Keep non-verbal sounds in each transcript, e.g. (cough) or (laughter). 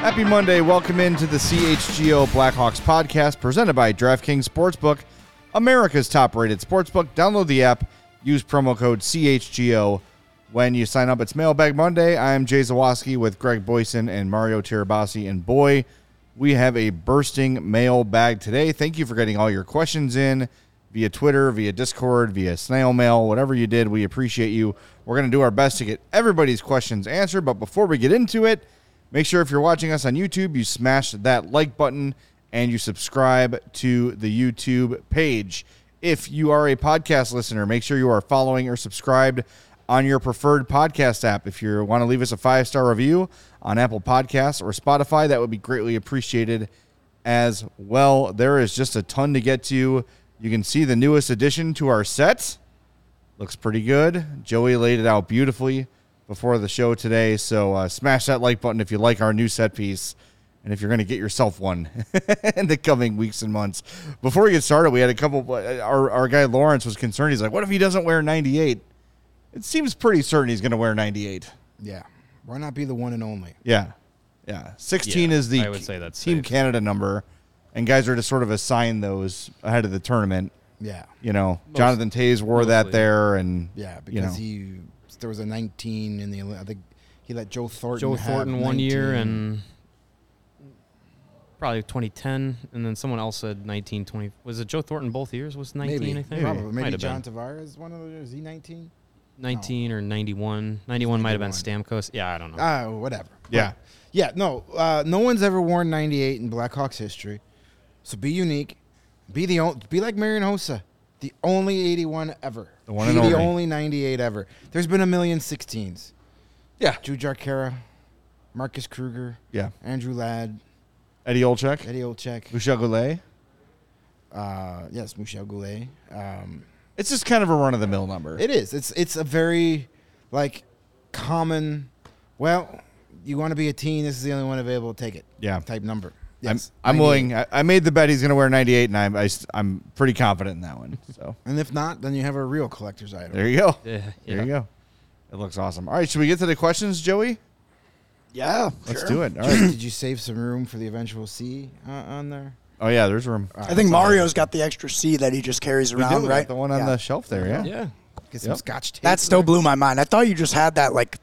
Happy Monday. Welcome into the CHGO Blackhawks podcast presented by DraftKings Sportsbook, America's top rated sportsbook. Download the app, use promo code CHGO when you sign up. It's Mailbag Monday. I am Jay Zawaski with Greg Boysen and Mario Tirabassi. And boy, we have a bursting mailbag today. Thank you for getting all your questions in via Twitter, via Discord, via snail mail, whatever you did. We appreciate you. We're going to do our best to get everybody's questions answered. But before we get into it, Make sure if you're watching us on YouTube, you smash that like button and you subscribe to the YouTube page. If you are a podcast listener, make sure you are following or subscribed on your preferred podcast app. If you want to leave us a five star review on Apple Podcasts or Spotify, that would be greatly appreciated as well. There is just a ton to get to. You can see the newest addition to our set. Looks pretty good. Joey laid it out beautifully before the show today. So uh, smash that like button if you like our new set piece. And if you're going to get yourself one (laughs) in the coming weeks and months. Before we get started, we had a couple. uh, Our, our guy Lawrence was concerned. He's like, what if he doesn't wear 98? It seems pretty certain he's going to wear 98. Yeah. Why not be the one and only? Yeah. Yeah. 16 Yeah, is the I would say that's Team safe. Canada number. And guys are to sort of assign those ahead of the tournament. Yeah. You know, Jonathan Toews wore that there. And, Yeah, because you know, he there was a 19 in the I think he let Joe Thornton Joe Thornton one year 19. and probably 2010, and then someone else said 19, 20. Was it Joe Thornton both years? Was 19, maybe I think? probably maybe John been. Tavares one of those is he 19? 19 or 91. 91 might have been 91. Stamkos. Yeah, I don't know. Ah, whatever. Yeah. Yeah, no. Uh, no one's ever worn 98 in Blackhawks history. So be unique. Be the on- be like Marian Hossa. The only 81 ever. The one be and the only. only 98 ever. There's been a million 16s. Yeah. Jujhar Khaira, Marcus Kruger, Yeah. Andrew Ladd, Eddie Olczyk, Eddie Olczyk. Michel Goulet. Uh, yes, Michel Goulet. Um, It's just kind of a run of the mill number. it is. It's it's a very like common. Well, you want to be a teen. This is the only one available. To take it. Yeah. Type number. I'm, Yes, I'm willing. I, I made the bet he's going to wear 98, and I'm, I, am pretty confident in that one. (laughs) So And if not, then you have a real collector's item. there you go. Yeah, There yeah. you go. It looks awesome. All right, should we get to the questions, Joey? Yeah, Let's sure. do it. All right. Did, you save some room for the eventual C uh, on there? oh yeah, there's room. All I think that's all Mario's got the extra C that he just carries around. We got right? The one on Yeah. the shelf there. Yeah. Yeah. Get some Yep. scotch tape. That still there. blew my mind. I thought you just had that like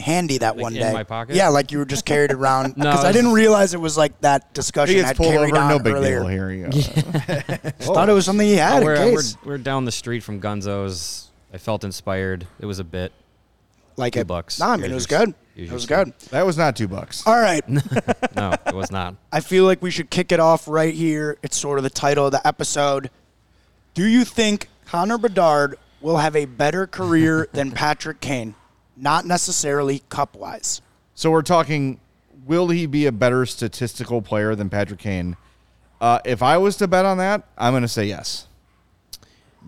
handy that Like one in day. my pocket? Yeah, like you were just carried around. (laughs) No, Because I it's- didn't realize it was like that He discussion gets had pulled carried over. on No big earlier. deal. Here you go. (laughs) Just thought it was something he had we're, in we're, case. we're down the street from Gunzo's. I felt inspired. It was a bit. like two it. bucks. No, I mean Here's it was your- good. here's It your was good. That was not two bucks. All right. (laughs) No, it was not. I feel like we should kick it off right here. It's sort of the title of the episode. Do you think Connor Bedard will have a better career than Patrick Kane? Not necessarily cup wise. So we're talking. Will he be a better statistical player than Patrick Kane? Uh, if I was to bet on that, I'm going to say yes.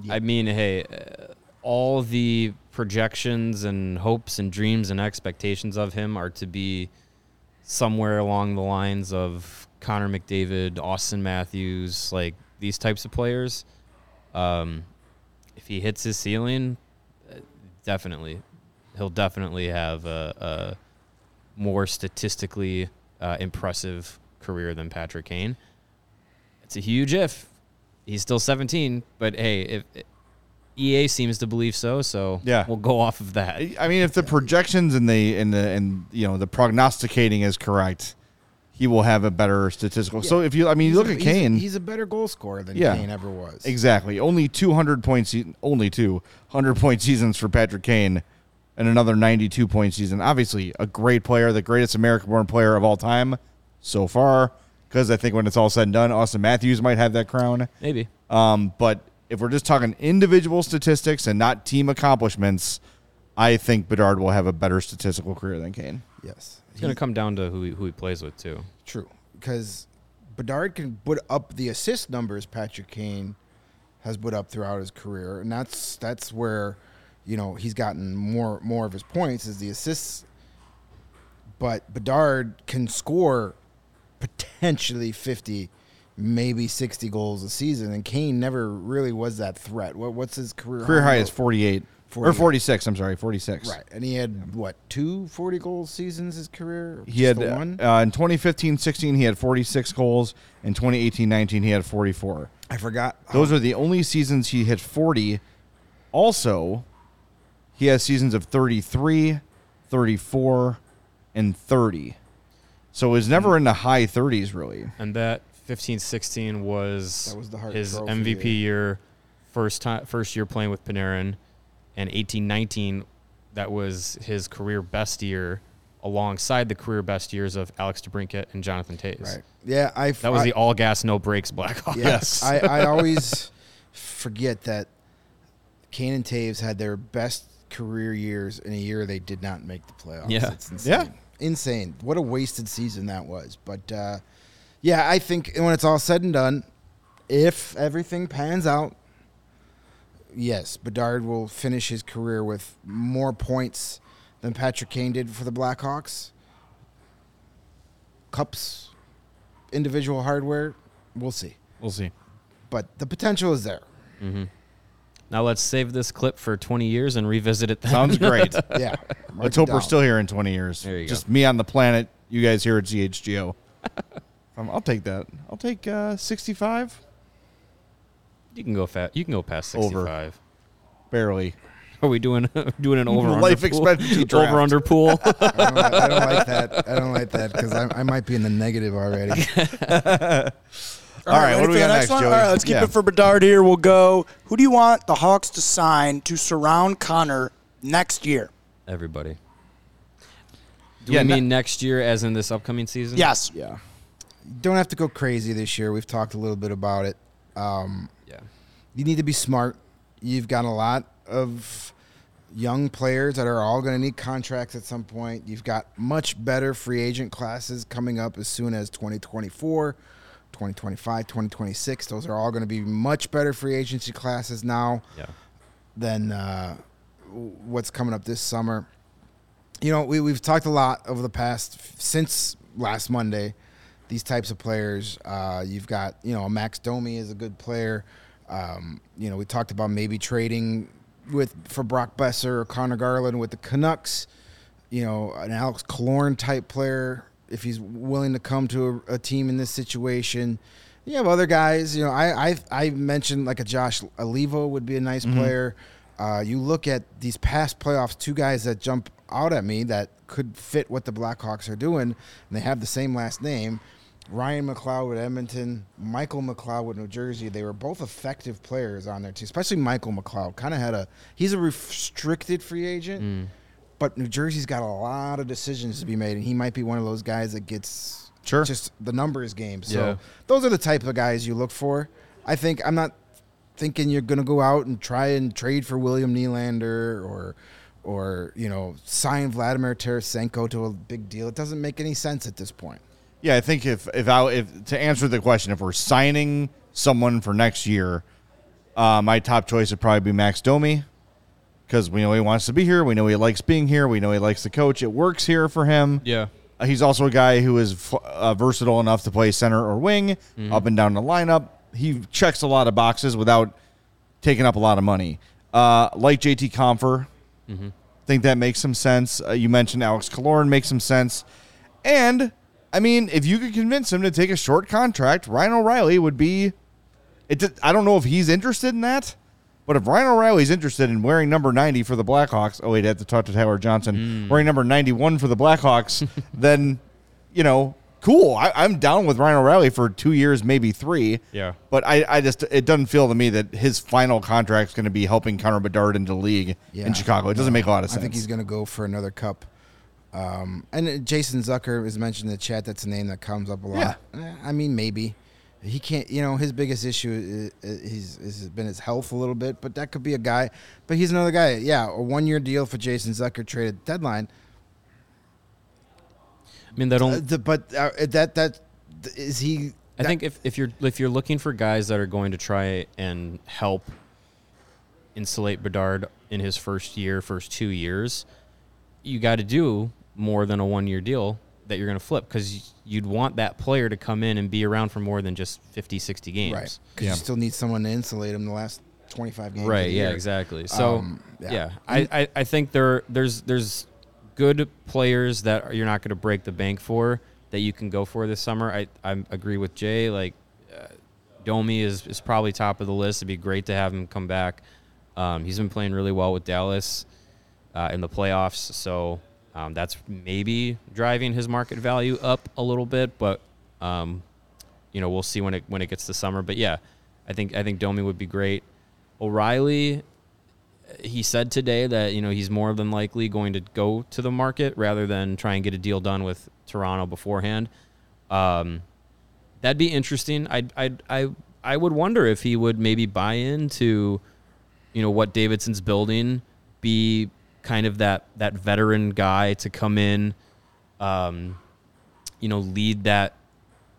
I mean, hey, uh, all the projections and hopes and dreams and expectations of him are to be somewhere along the lines of Connor McDavid, Auston Matthews, like these types of players. Um, if he hits his ceiling, uh, definitely, he'll definitely have a, a more statistically uh, impressive career than Patrick Kane. It's a huge if. He's still 17, but hey, if EA seems to believe so, so Yeah. we'll go off of that. I mean, if the projections and the and the and you know the prognosticating is correct, he will have a better statistical. So if you, I mean, you look a- at he's a- Kane. He's, a better goal scorer than Yeah. Kane ever was. Exactly. Only 200 points, se- only 200 point seasons for Patrick Kane and another 92 point season. Obviously, a great player, the greatest American born player of all time so far. because I think when it's all said and done, Auston Matthews might have that crown. Maybe. Um, but if we're just talking individual statistics and not team accomplishments, I think Bedard will have a better statistical career than Kane. Yes, It's going to come down to who he, who he plays with too. True, because Bedard can put up the assist numbers Patrick Kane has put up throughout his career, and that's that's where you know he's gotten more more of his points is the assists. But Bedard can score potentially fifty, maybe sixty goals a season, and Kane never really was that threat. What what's his career Career high number? is 48. Or 46, I'm sorry, 46. right, and he had what two 40 goal seasons his career? He had Just the one. uh, in 2015-16 he had 46 goals. In 2018-19 he had 44. I forgot. Those are the only seasons he hit 40. Also, he has seasons of 33, 34, and 30. So it was never hmm. in the high 30s, really. And that 15-16 was, That was the Hart his Trophy MVP year, first time, first year playing with Panarin, and 18-19, that was his career best year, alongside the career best years of Alex DeBrincat and Jonathan Toews. Right. Yeah, I. That was I, the all gas, no breaks Blackhawks. Yes, I, I (laughs) always forget that Kane and Toews had their best career years in a year they did not make the playoffs. Yeah. it's insane. Yeah. insane. What a wasted season that was. But uh, yeah, I think when it's all said and done, if everything pans out, yes, Bedard will finish his career with more points than Patrick Kane did for the Blackhawks. Cups, individual hardware, we'll see. We'll see. But the potential is there. Now let's save this clip for 20 years and revisit it then. Sounds (laughs) great. Yeah. (laughs) Let's hope we're still here in 20 years. There you go. Just me on the planet, you guys here at CHGO. (laughs) um, I'll take that. I'll take uh, 65. You can go fat. You can go past Over. 65. Barely. Are we doing doing an over Life under pool? expectancy draft. over under pool? I don't, like, I don't like that. I don't like that because I, I might be in the negative already. All right, ready what do we got next next, one? Joey? All right, let's keep Yeah. it for Bedard here. We'll go. Who do you want the Hawks to sign to surround Connor next year? Everybody. Do Yeah, we ne- mean next year, as in this upcoming season? Yes. Yeah. don't have to go crazy this year. We've talked a little bit about it. Um, Yeah. you need to be smart. You've got a lot of young players that are all going to need contracts at some point. You've got much better free agent classes coming up as soon as 2024, 2025, 2026. Those are all going to be much better free agency classes now Yeah. than uh, what's coming up this summer. You know, we, we've talked a lot over the past since last Monday. These types of players, uh, you've got you know Max Domi is a good player. Um, you know, we talked about maybe trading with for Brock Boeser or Conor Garland with the Canucks. You know, an Alex Killorn type player if he's willing to come to a, a team in this situation. You have other guys. You know, I I, I mentioned like a Josh Olivo would be a nice player. Uh, you look at these past playoffs, two guys that jump out at me that could fit what the Blackhawks are doing, and they have the same last name. Ryan McLeod with Edmonton, Michael McLeod with New Jersey. They were both effective players on their team, especially Michael McLeod. Kind of had a he's a restricted free agent, but New Jersey's got a lot of decisions to be made, and he might be one of those guys that gets Sure. just the numbers game. So Yeah. those are the type of guys you look for. I think I'm not thinking you're going to go out and try and trade for William Nylander or or you know sign Vladimir Tarasenko to a big deal. It doesn't make any sense at this point. Yeah, I think if if I if to answer the question, if we're signing someone for next year, uh, my top choice would probably be Max Domi because we know he wants to be here. We know he likes being here. We know he likes the coach. It works here for him. Yeah. Uh, he's also a guy who is f- uh, versatile enough to play center or wing, up and down the lineup. He checks a lot of boxes without taking up a lot of money. Uh, like JT Compher, think that makes some sense. Uh, you mentioned Alex Killorn makes some sense, and I mean, if you could convince him to take a short contract, Ryan O'Reilly would be. It. d- I don't know if he's interested in that, but if Ryan O'Reilly's interested in wearing number ninety for the Blackhawks, oh wait, I have to talk to Tyler Johnson. Wearing number ninety-one for the Blackhawks, (laughs) then you know, cool. I, I'm down with Ryan O'Reilly for two years, maybe three. Yeah. But I, I just it doesn't feel to me that his final contract's going to be helping Connor Bedard into the league in Chicago. It doesn't make a lot of sense. I think he's going to go for another cup Um, and Jason Zucker is mentioned in the chat. That's a name that comes up a lot. Eh, I mean, maybe he can't. You know, his biggest issue is, is, has been his health a little bit, but that could be a guy. But he's another guy. Yeah, a one-year deal for Jason Zucker traded deadline. I mean, that Uh, don't. the, but uh, that that is he. I that- think if, if you're if you're looking for guys that are going to try and help insulate Bedard in his first year, first two years, you got to do more than a one year deal that you're going to flip because you'd want that player to come in and be around for more than just 50, 60 games. right because Yeah. you still need someone to insulate him the last twenty-five games. of Right. the Yeah. year. Exactly. So Um, yeah. yeah, I, I, I think there there's there's good players that you're not going to break the bank for that you can go for this summer. I I agree with Jay. Like uh, Domi is is probably top of the list. It'd be great to have him come back. Um, he's been playing really well with Dallas uh, in the playoffs, so um, that's maybe driving his market value up a little bit. But um, you know, we'll see when it when it gets to summer. But yeah, I think I think Domi would be great. O'Reilly, he said today that you know he's more than likely going to go to the market rather than try and get a deal done with Toronto beforehand. Um, that'd be interesting. I I I I would wonder if he would maybe buy into you know what Davidson's building, be kind of that that veteran guy to come in, um, you know, lead that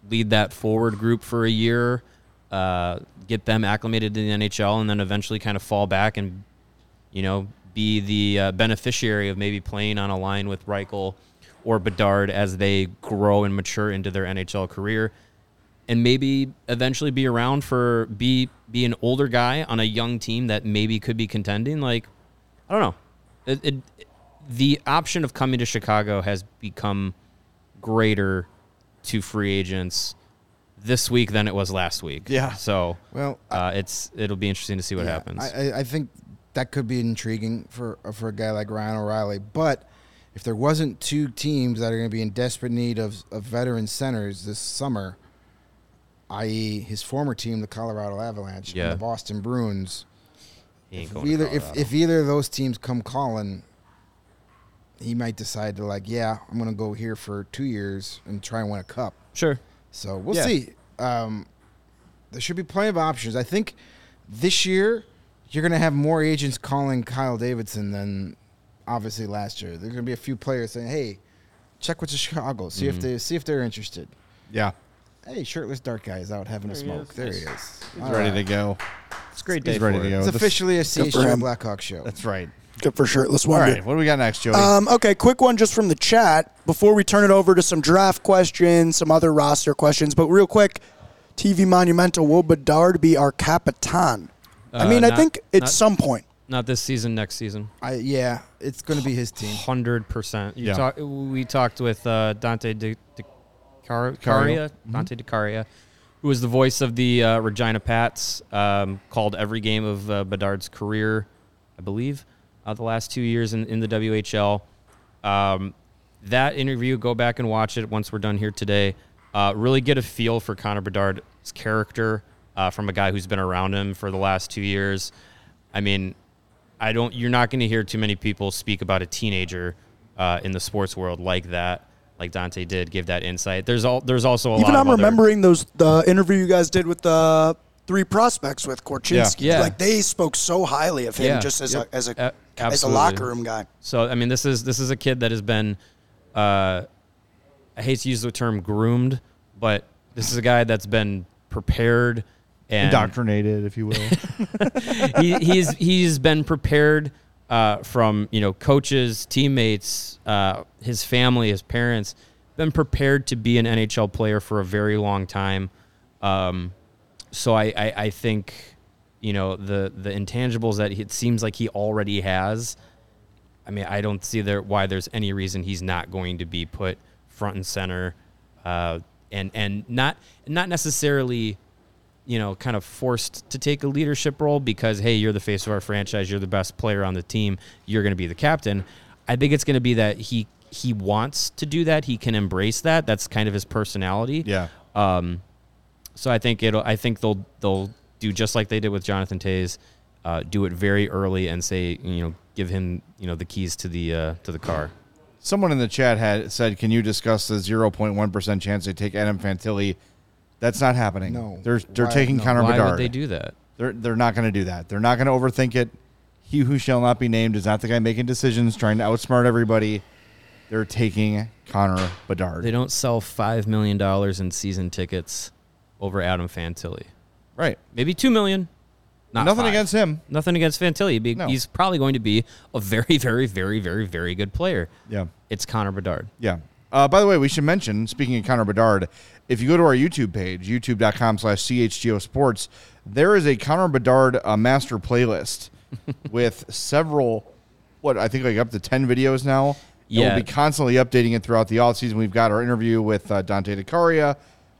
lead that forward group for a year, uh, get them acclimated to the NHL, and then eventually kind of fall back and you know be the uh, beneficiary of maybe playing on a line with Reichel or Bedard as they grow and mature into their NHL career and maybe eventually be around for be be an older guy on a young team that maybe could be contending. Like, I don't know. It, it, the option of coming to Chicago has become greater to free agents this week than it was last week. Yeah. So, Well, uh, it's it'll be interesting to see what Yeah, happens. I, I- I think that could be intriguing for for a guy like Ryan O'Reilly. But if there wasn't two teams that are going to be in desperate need of, of veteran centers this summer, i.e., his former team, the Colorado Avalanche, Yeah. and the Boston Bruins, He ain't if either if, if either of those teams come calling, he might decide to like, yeah, I'm going to go here for two years and try and win a cup. sure. So we'll Yeah. see. Um, there should be plenty of options. I think this year you're going to have more agents calling Kyle Davidson than obviously last year. There's going to be a few players saying, "Hey, check with the Chicago. See Mm-hmm. if they see if they're interested." Yeah. Hey, shirtless dark guy is out having a There he smoke. is. There he is. He's All ready right. to go. It's a great He's day ready for to it. go. It's This- officially a for CHGO him. Blackhawk show. That's right. Good for shirtless All wonder. right. What do we got next, Joey? Um, okay, quick one just from the chat before we turn it over to some draft questions, some other roster questions. But real quick, TV Monumental, will Bedard be our Capitan? I Uh, mean, I not- think at not- some point. Not this season, next season. I yeah, it's going to be his team. Hundred percent. You Yeah. talk. We talked with uh, Dante De, De Car- Cario. Caria, Dante DeCaria, who was the voice of the uh, Regina Pats. Um, called every game of uh, Bedard's career, I believe, uh, the last two years in, in the WHL. Um, that interview, go back and watch it once we're done here today. Uh, really get a feel for Connor Bedard's character uh, from a guy who's been around him for the last two years. I mean, I don't. You're not going to hear too many people speak about a teenager uh, in the sports world like that, like Dante did. Give that insight. There's all. There's also a. Even of I'm other- remembering those the interview you guys did with the three prospects with Korchinski. Yeah. Yeah. Like they spoke so highly of him Yeah. just as Yep. a as a A- as a locker room guy. So I mean, this is this is a kid that has been, uh, I hate to use the term groomed, but this is a guy that's been prepared and Indoctrinated, if you will. (laughs) he, he's he's been prepared uh, from you know coaches, teammates, uh, his family, his parents, been prepared to be an NHL player for a very long time. Um, so I, I, I think you know the the intangibles that it seems like he already has. I mean, I don't see there why there's any reason he's not going to be put front and center, uh, and and not not necessarily you know, kind of forced to take a leadership role because, hey, you're the face of our franchise, you're the best player on the team, you're going to be the captain. I think it's going to be that he he wants to do that, he can embrace that. That's kind of his personality. yeah. Um, so I think it'll. I think they'll they'll do just like they did with Jonathan Toews, uh, do it very early and say, you know, give him you know the keys to the uh, to the car. Someone in the chat had said, "Can you discuss the 0.1 percent chance they take Adam Fantilli?" That's not happening. No. they're they're Why- taking no. Connor Why Bedard. would they do that? They're they're not going to do that. They're not going to overthink it. He who shall not be named is not the guy making decisions, trying to outsmart everybody. They're taking Connor Bedard. They don't sell five million dollars in season tickets over Adam Fantilli. right. Maybe two million. Not Nothing five. against him. Nothing against Fantilli. Be- No. He's probably going to be a very, very, very, very, very good player. Yeah. It's Connor Bedard. Yeah. Uh, by the way, we should mention, speaking of Connor Bedard, if you go to our YouTube page, youtube.com slash CHGO Sports, there is a Connor Bedard uh, master playlist (laughs) with several, what, I think like up to 10 videos now. And We'll be constantly updating it throughout the offseason. We've got our interview with uh, Dante DeCaria.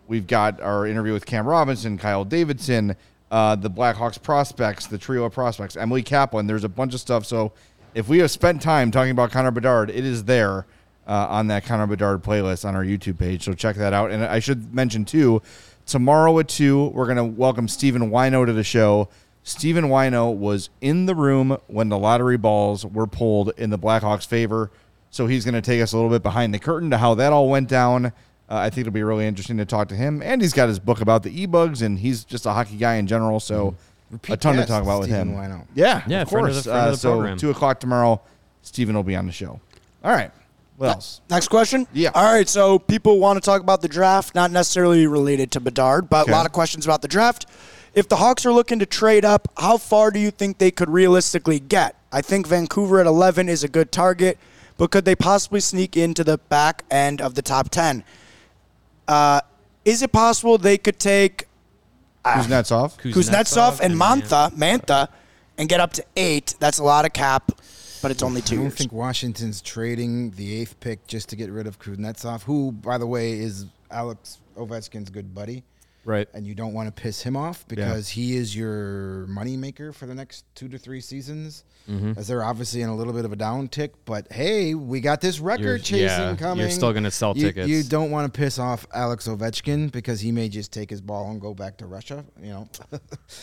We've got our interview with Cam Robinson, Kyle Davidson, uh, the Blackhawks prospects, the trio of prospects, Emily Kaplan. There's a bunch of stuff. So if we have spent time talking about Connor Bedard, it is there uh, on that Connor Bedard playlist on our YouTube page. So check that out. And I should mention, too, tomorrow at 2, we're going to welcome Stephen Whyno to the show. Stephen Whyno was in the room when the lottery balls were pulled in the Blackhawks' favor. So he's going to take us a little bit behind the curtain to how that all went down. Uh, I think it'll be really interesting to talk to him. And he's got his book about the e-bugs, and he's just a hockey guy in general. So Repeat a ton to talk about with Stephen him. Whyno. Yeah, Yeah, of friend of course. the- friend of Uh, the so program. two o'clock tomorrow, Stephen will be on the show. All right. What else? Next question. Yeah. All right. So people want to talk about the draft, not necessarily related to Bedard, but Okay. a lot of questions about the draft. If the Hawks are looking to trade up, how far do you think they could realistically get? I think Vancouver at 11 is a good target, but could they possibly sneak into the back end of the top 10? Uh, is it possible they could take Kuznetsov. Kuznetsov and Mantha, Mantha, and get up to eight? That's a lot of cap, but it's only two. I don't years. think Washington's trading the eighth pick just to get rid of Kuznetsov, who, by the way, is Alex Ovechkin's good buddy. Right. And you don't want to piss him off because he is your moneymaker for the next two to three seasons. Mm-hmm. As they're obviously in a little bit of a downtick, but hey, we got this You're- record chasing yeah, you're still gonna sell You- tickets. You don't want to piss off Alex Ovechkin because he may just take his ball and go back to Russia. You know, (laughs)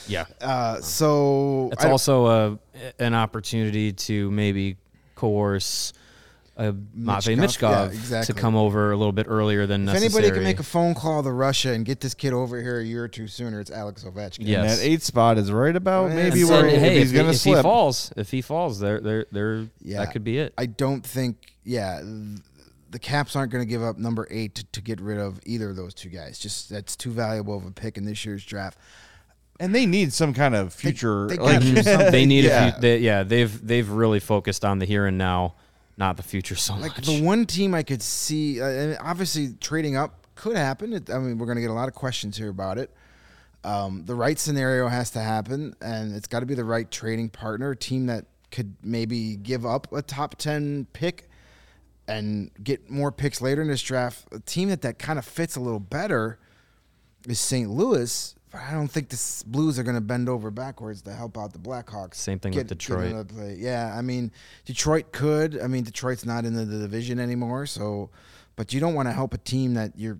Yeah. uh, so It's also a an opportunity to maybe coerce uh, Matvey Michkov, Michkov yeah, exactly. to come over a little bit earlier than If necessary. anybody can make a phone call to Russia and get this kid over here a year or two sooner, it's Alex Ovechkin. Yeah. And that eight spot is right about Yeah, maybe and where then, hey, he's going to slip. if he falls, if he falls, there, there, there, Yeah. that could be it. I don't think, yeah, th- the Caps aren't going to give up number eight to, to get rid of either of those two guys. Just that's too valuable of a pick in this year's draft. and they need some kind of future. they like, gotta do something. they need Yeah. a few. They, yeah, they've they've really focused on the here and now, not the future so Like much. the one team I could see, uh, obviously trading up could happen. It, I mean, we're going to get a lot of questions here about it. Um, the right scenario has to happen, and it's got to be the right trading partner, a team that could maybe give up a top ten pick and get more picks later in this draft. A team that that kind of fits a little better is St. Louis. But I don't think the Blues are going to bend over backwards to help out the Blackhawks. Same thing with Detroit. Yeah, I mean Detroit could. I mean Detroit's not in the, the division anymore, so but you don't want to help a team that you're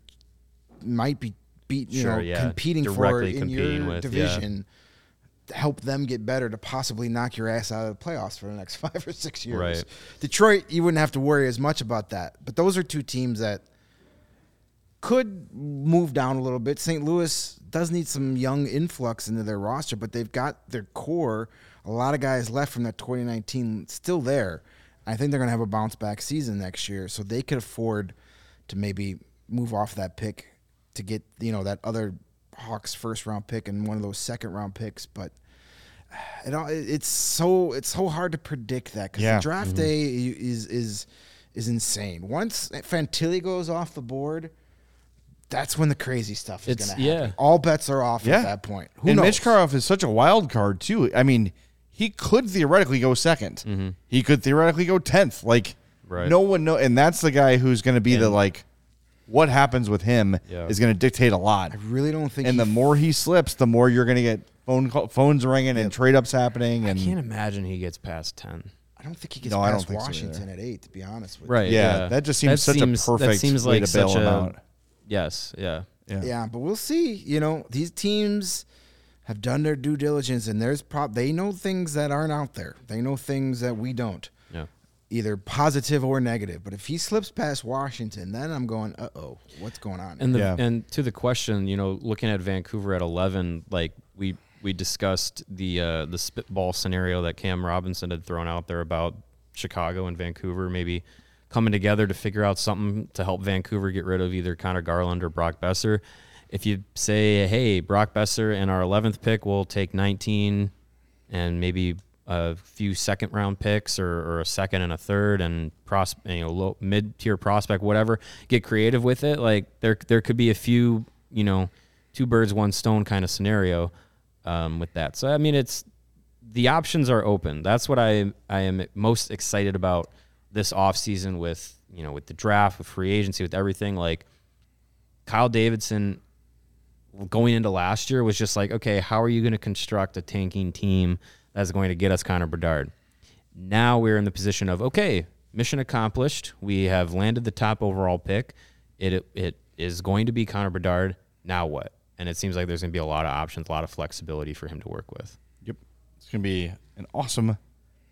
might be beat, you Sure, know, yeah. competing for in competing your with, yeah. division. To help them get better to possibly knock your ass out of the playoffs for the next (laughs) five or six years. Right. Detroit, you wouldn't have to worry as much about that. But those are two teams that could move down a little bit. St. Louis does need some young influx into their roster, but they've got their core. A lot of guys left from that 2019 still there. I think they're going to have a bounce back season next year, so they could afford to maybe move off that pick to get you know that other Hawks first round pick and one of those second round picks. But (sighs) it all, it's so it's so hard to predict that because Yeah. the draft mm-hmm. day is is is insane. Once Fantilli goes off the board, that's when the crazy stuff is going to happen. yeah. All bets are off Yeah. at that point. Who and knows? Michkov is such a wild card too. I mean, he could theoretically go 2nd mm-hmm. He could theoretically go tenth. Like Right. no one know, and that's the guy who's going to be the like. What happens with him Yeah. is going to dictate a lot. I really don't think. And the more he slips, the more you're going to get phone call, phones ringing and trade ups happening. And I can't imagine he gets past ten. I don't think he gets No, I don't past think so Washington at eight. To be honest with you. Right. yeah, that just seems such seems- a that perfect seems way like to bail such him a- out. Yes. Yeah. Yeah. Yeah, but we'll see. You know, these teams have done their due diligence, and there's prop. They know things that aren't out there. They know things that we don't. Yeah. either positive or negative. But if he slips past Washington, then I'm going, uh oh, what's going on? And the Yeah. and to the question, you know, looking at Vancouver at eleven, like we we discussed the uh, the spitball scenario that Cam Robinson had thrown out there about Chicago and Vancouver maybe coming together to figure out something to help Vancouver get rid of either Conor Garland or Brock Boeser. If you say, hey, Brock Boeser and our eleventh pick will take nineteen and maybe a few second round picks or, or a second and a third and pros, you know mid tier prospect whatever get creative with it like there there could be a few you know two birds one stone kind of scenario um, with that so I mean it's the options are open that's what I I am most excited about this offseason with you know with the draft with free agency with everything like Kyle Davidson going into last year was just like, okay, how are you going to construct a tanking team that's going to get us Connor Bedard? Now we're in the position of, okay, mission accomplished. We have landed the top overall pick. It it is going to be Connor Bedard. Now what? And it seems like there's going to be a lot of options, a lot of flexibility for him to work with. Yep. It's going to be an awesome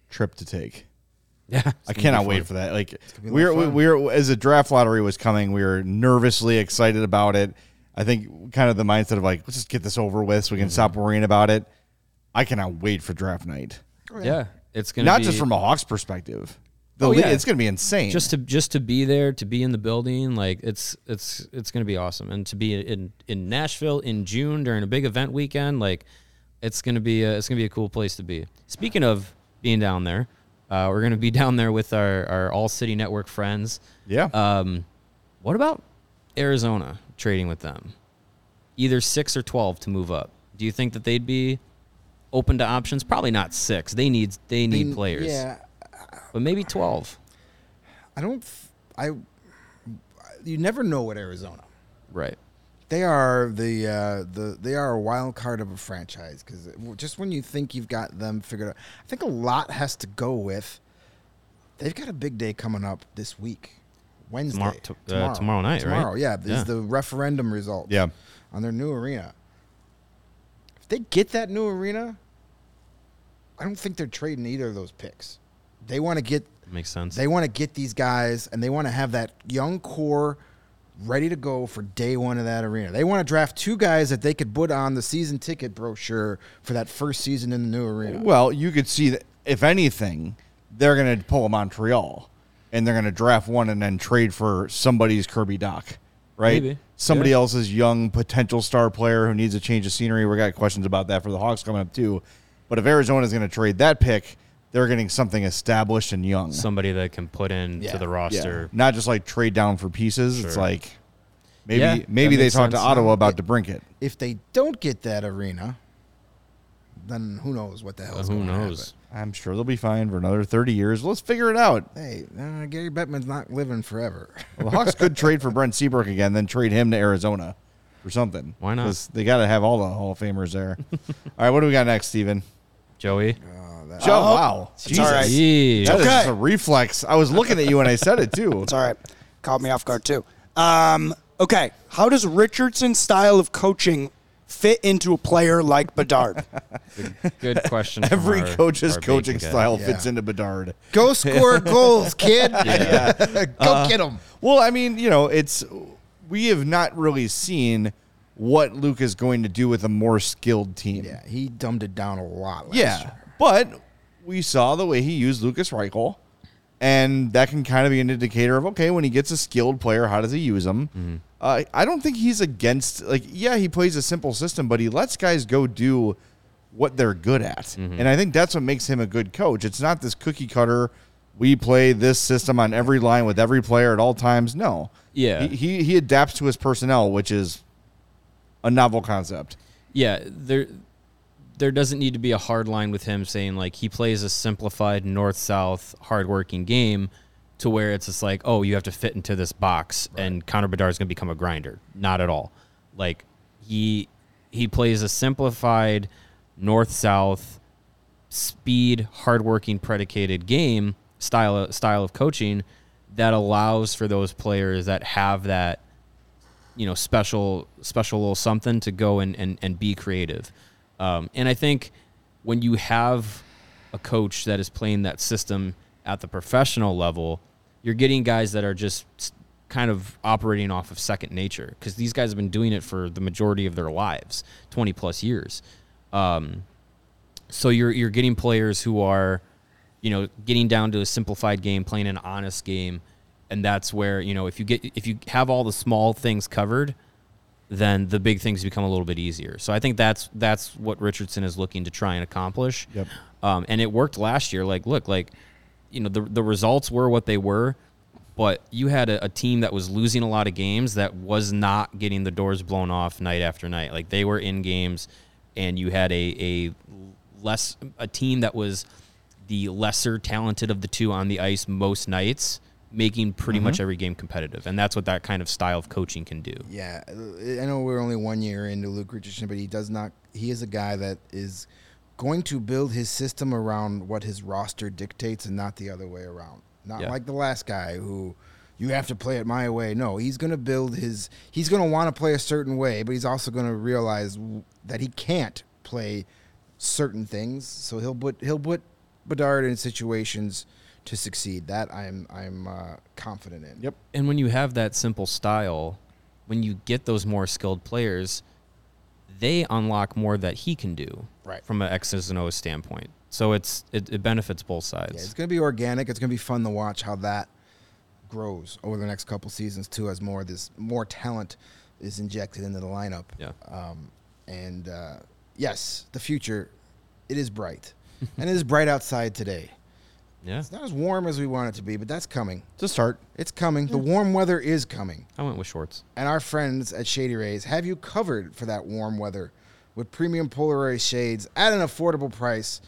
trip to take. Yeah, I cannot wait for that. Like be a we're lot of fun. we're as the draft lottery was coming, we were nervously excited about it. I think kind of the mindset of like let's just get this over with so we can stop worrying about it. I cannot wait for draft night. Yeah, it's going to Not be, just from a Hawks perspective. The Oh, le- yeah. it's going to be insane. just to just to be there, to be in the building, like it's it's it's gonna be awesome, and to be in in Nashville in June during a big event weekend, like it's gonna be a, it's gonna be a cool place to be. Speaking of being down there, uh, we're gonna be (laughs) down there with our our All City Network friends. yeah. Um, what about Arizona trading with them? Either six or twelve to move up. Do you think that they'd be open to options? Probably not six. They need they need mean, players, Yeah, but maybe twelve. I don't. f- I. You never know with Arizona. Right. They are the uh, the they are a wild card of a franchise because just when you think you've got them figured out, I think a lot has to go with. They've got a big day coming up this week, Wednesday, Tomorrow- to- uh, tomorrow night, right? Tomorrow, yeah, this Yeah. is the referendum result. Yeah. on their new arena. If they get that new arena, I don't think they're trading either of those picks. They want to get Makes sense. they want to get these guys and they want to have that young core ready to go for day one of that arena. They want to draft two guys that they could put on the season ticket brochure for that first season in the new arena. Well, you could see that if anything, they're going to pull a Montreal, and they're going to draft one and then trade for somebody's Kirby Dach, right? Maybe. Somebody Yeah. else's young potential star player who needs a change of scenery. We got questions about that for the Hawks coming up too. But if Arizona's going to trade that pick, they're getting something established and young. somebody that can put in Yeah. to the Yeah. roster. Not just like trade down for pieces. It's Sure. like maybe Yeah, maybe that they makes talked to sense. Ottawa about It- DeBrincat. If they don't get that arena, then who knows what the hell is who going knows? I'm sure they'll be fine for another 30 years. Let's figure it out. Hey, uh, Gary Bettman's not living forever. Well, the Hawks could trade for Brent Seabrook again, then trade him to Arizona for something. Why not? 'Cause They got to have all the Hall of Famers there. (laughs) all right, what do we got next, Steven? Joey. Joe, wow. It's all right. Yeesh. That is Okay. just a reflex. I was looking at you when I said it, too. It's all right. Caught me off guard too. Um, okay, how does Richardson's style of coaching fit into a player like Bedard? (laughs) Good question. Every our- coach's our coaching style Yeah. fits into Bedard. Go score (laughs) goals, kid. (laughs) Go Uh, get them. Well, I mean, you know, it's we have not really seen what Luke is going to do with a more skilled team. Yeah, he dumbed it down a lot. Last Yeah, year. But we saw the way he used Lukas Reichel, and that can kind of be an indicator of okay, when he gets a skilled player, how does he use them? Uh, I don't think he's against like yeah, he plays a simple system, but he lets guys go do what they're good at, and I think that's what makes him a good coach. It's not this cookie cutter. We play this system on every line with every player at all times. No, Yeah. he he, he adapts to his personnel, which is a novel concept. Yeah, there there doesn't need to be a hard line with him saying like he plays a simplified north south hardworking game to where it's just like, oh, you have to fit into this box and Connor Bedard is gonna become a grinder. Not at all. Like he he plays a simplified north south speed hardworking predicated game style style of coaching that allows for those players that have that you know special special little something to go and and, and be creative um, and i think when you have a coach that is playing that system at the professional level, you're getting guys that are just kind of operating off of second nature because these guys have been doing it for the majority of their lives, 20 plus years. Um, so you're you're getting players who are, you know, getting down to a simplified game, playing an honest game, and that's where you know if you get if you have all the small things covered, then the big things become a little bit easier. So I think that's that's what Richardson is looking to try and accomplish. Yep. Um, and it worked last year. Like, look, like, you know, the the results were what they were, but you had a, a team that was losing a lot of games that was not getting the doors blown off night after night. Like they were in games, and you had a a less a team that was the lesser talented of the two on the ice most nights making pretty much mm-hmm. every game competitive and that's what that kind of style of coaching can do Yeah, I know we're only one year into Luke Richardson, but he does not. He is a guy that is going to build his system around what his roster dictates, and not the other way around. Not Yeah. like the last guy who you have to play it my way. No, he's going to build his. He's going to want to play a certain way, but he's also going to realize that he can't play certain things. So he'll put he'll put Bedard in situations to succeed. That I'm I'm uh, confident in. Yep. and when you have that simple style when you get those more skilled players they unlock more that he can do Right. from an x's and o's standpoint so it's it, it benefits both Yeah, sides it's going to be organic. It's going to be fun to watch how that grows over the next couple seasons too, as more of this more talent is injected into the lineup. Yeah. Um, and uh, yes, the future, it is bright, (laughs) and it is bright outside today. Yeah It's not as warm as we want it to be, but that's coming. To start, It's coming. The mm. warm weather is coming. i went with shorts And our friends at Shady Rays have you covered for that warm weather with premium polarized shades at an affordable price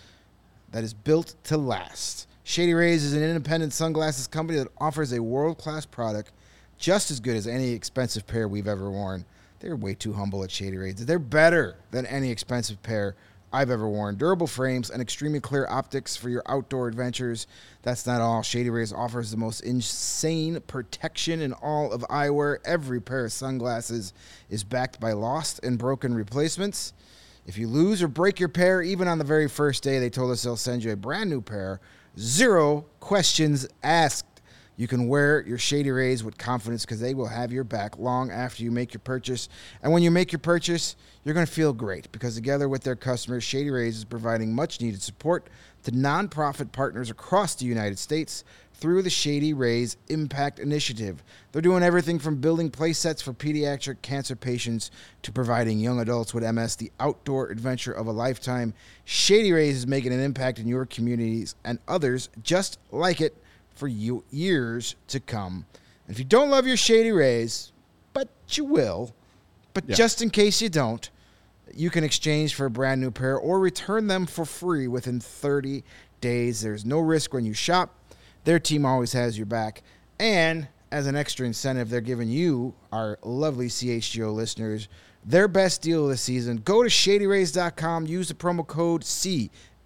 that is built to last. Shady Rays is an independent sunglasses company that offers a world class product just as good as any expensive pair we've ever worn. They're way too humble at Shady Rays. They're better than any expensive pair I've ever worn. Durable frames and extremely clear optics for your outdoor adventures. That's not all. Shady Rays offers the most insane protection in all of eyewear. Every pair of sunglasses is backed by lost and broken replacements. If you lose or break your pair, even on the very first day, they told us they'll send you a brand new pair. Zero questions asked. You can wear your Shady Rays with confidence because they will have your back long after you make your purchase. And when you make your purchase, you're going to feel great because together with their customers, Shady Rays is providing much needed support to nonprofit partners across the United States through the Shady Rays Impact Initiative. They're doing everything from building play sets for pediatric cancer patients to providing young adults with MS the outdoor adventure of a lifetime. Shady Rays is making an impact in your communities and others just like it for you years to come. And if you don't love your Shady Rays, but you will, but Yeah. just in case you don't, you can exchange for a brand new pair or return them for free within 30 days. There's no risk when you shop. Their team always has your back. And as an extra incentive, they're giving you, our lovely CHGO listeners, their best deal of the season. Go to shadyrays.com, use the promo code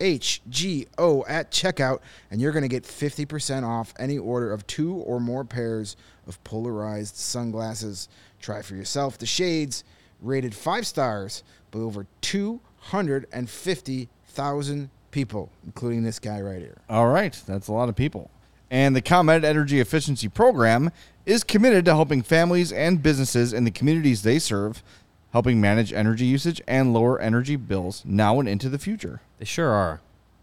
CHGO at checkout, and you're going to get 50% off any order of two or more pairs of polarized sunglasses. Try for yourself. The shades rated five stars by over 250,000 people, including this guy right here. All right, that's a lot of people. And the ComEd Energy Efficiency Program is committed to helping families and businesses in the communities they serve, helping manage energy usage and lower energy bills now and into the future. They sure are.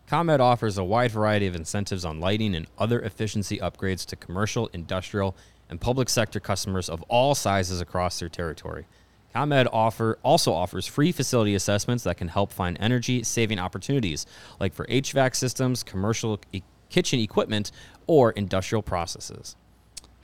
ComEd offers a wide variety of incentives on lighting and other efficiency upgrades to commercial, industrial, and public sector customers of all sizes across their territory. ComEd offer, also offers free facility assessments that can help find energy saving opportunities, like for HVAC systems, commercial e- kitchen equipment, or industrial processes.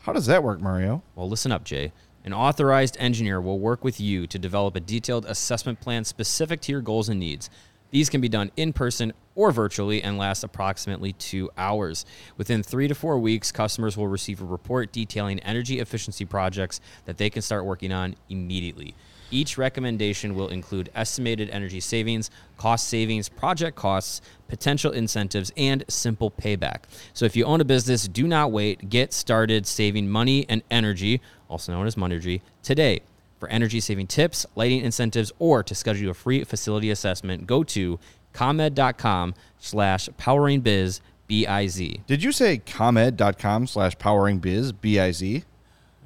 How does that work, Mario? Well, listen up, Jay. An authorized engineer will work with you to develop a detailed assessment plan specific to your goals and needs. These can be done in person or virtually and last approximately two hours. Within three to four weeks, customers will receive a report detailing energy efficiency projects that they can start working on immediately. Each recommendation will include estimated energy savings, cost savings, project costs, potential incentives, and simple payback. So if you own a business, do not wait. Get started saving money and energy, also known as Monergy, today. For energy saving tips, lighting incentives, or to schedule a free facility assessment, go to comed.com slash poweringbiz B I Z. Did you say comed.com slash powering biz, B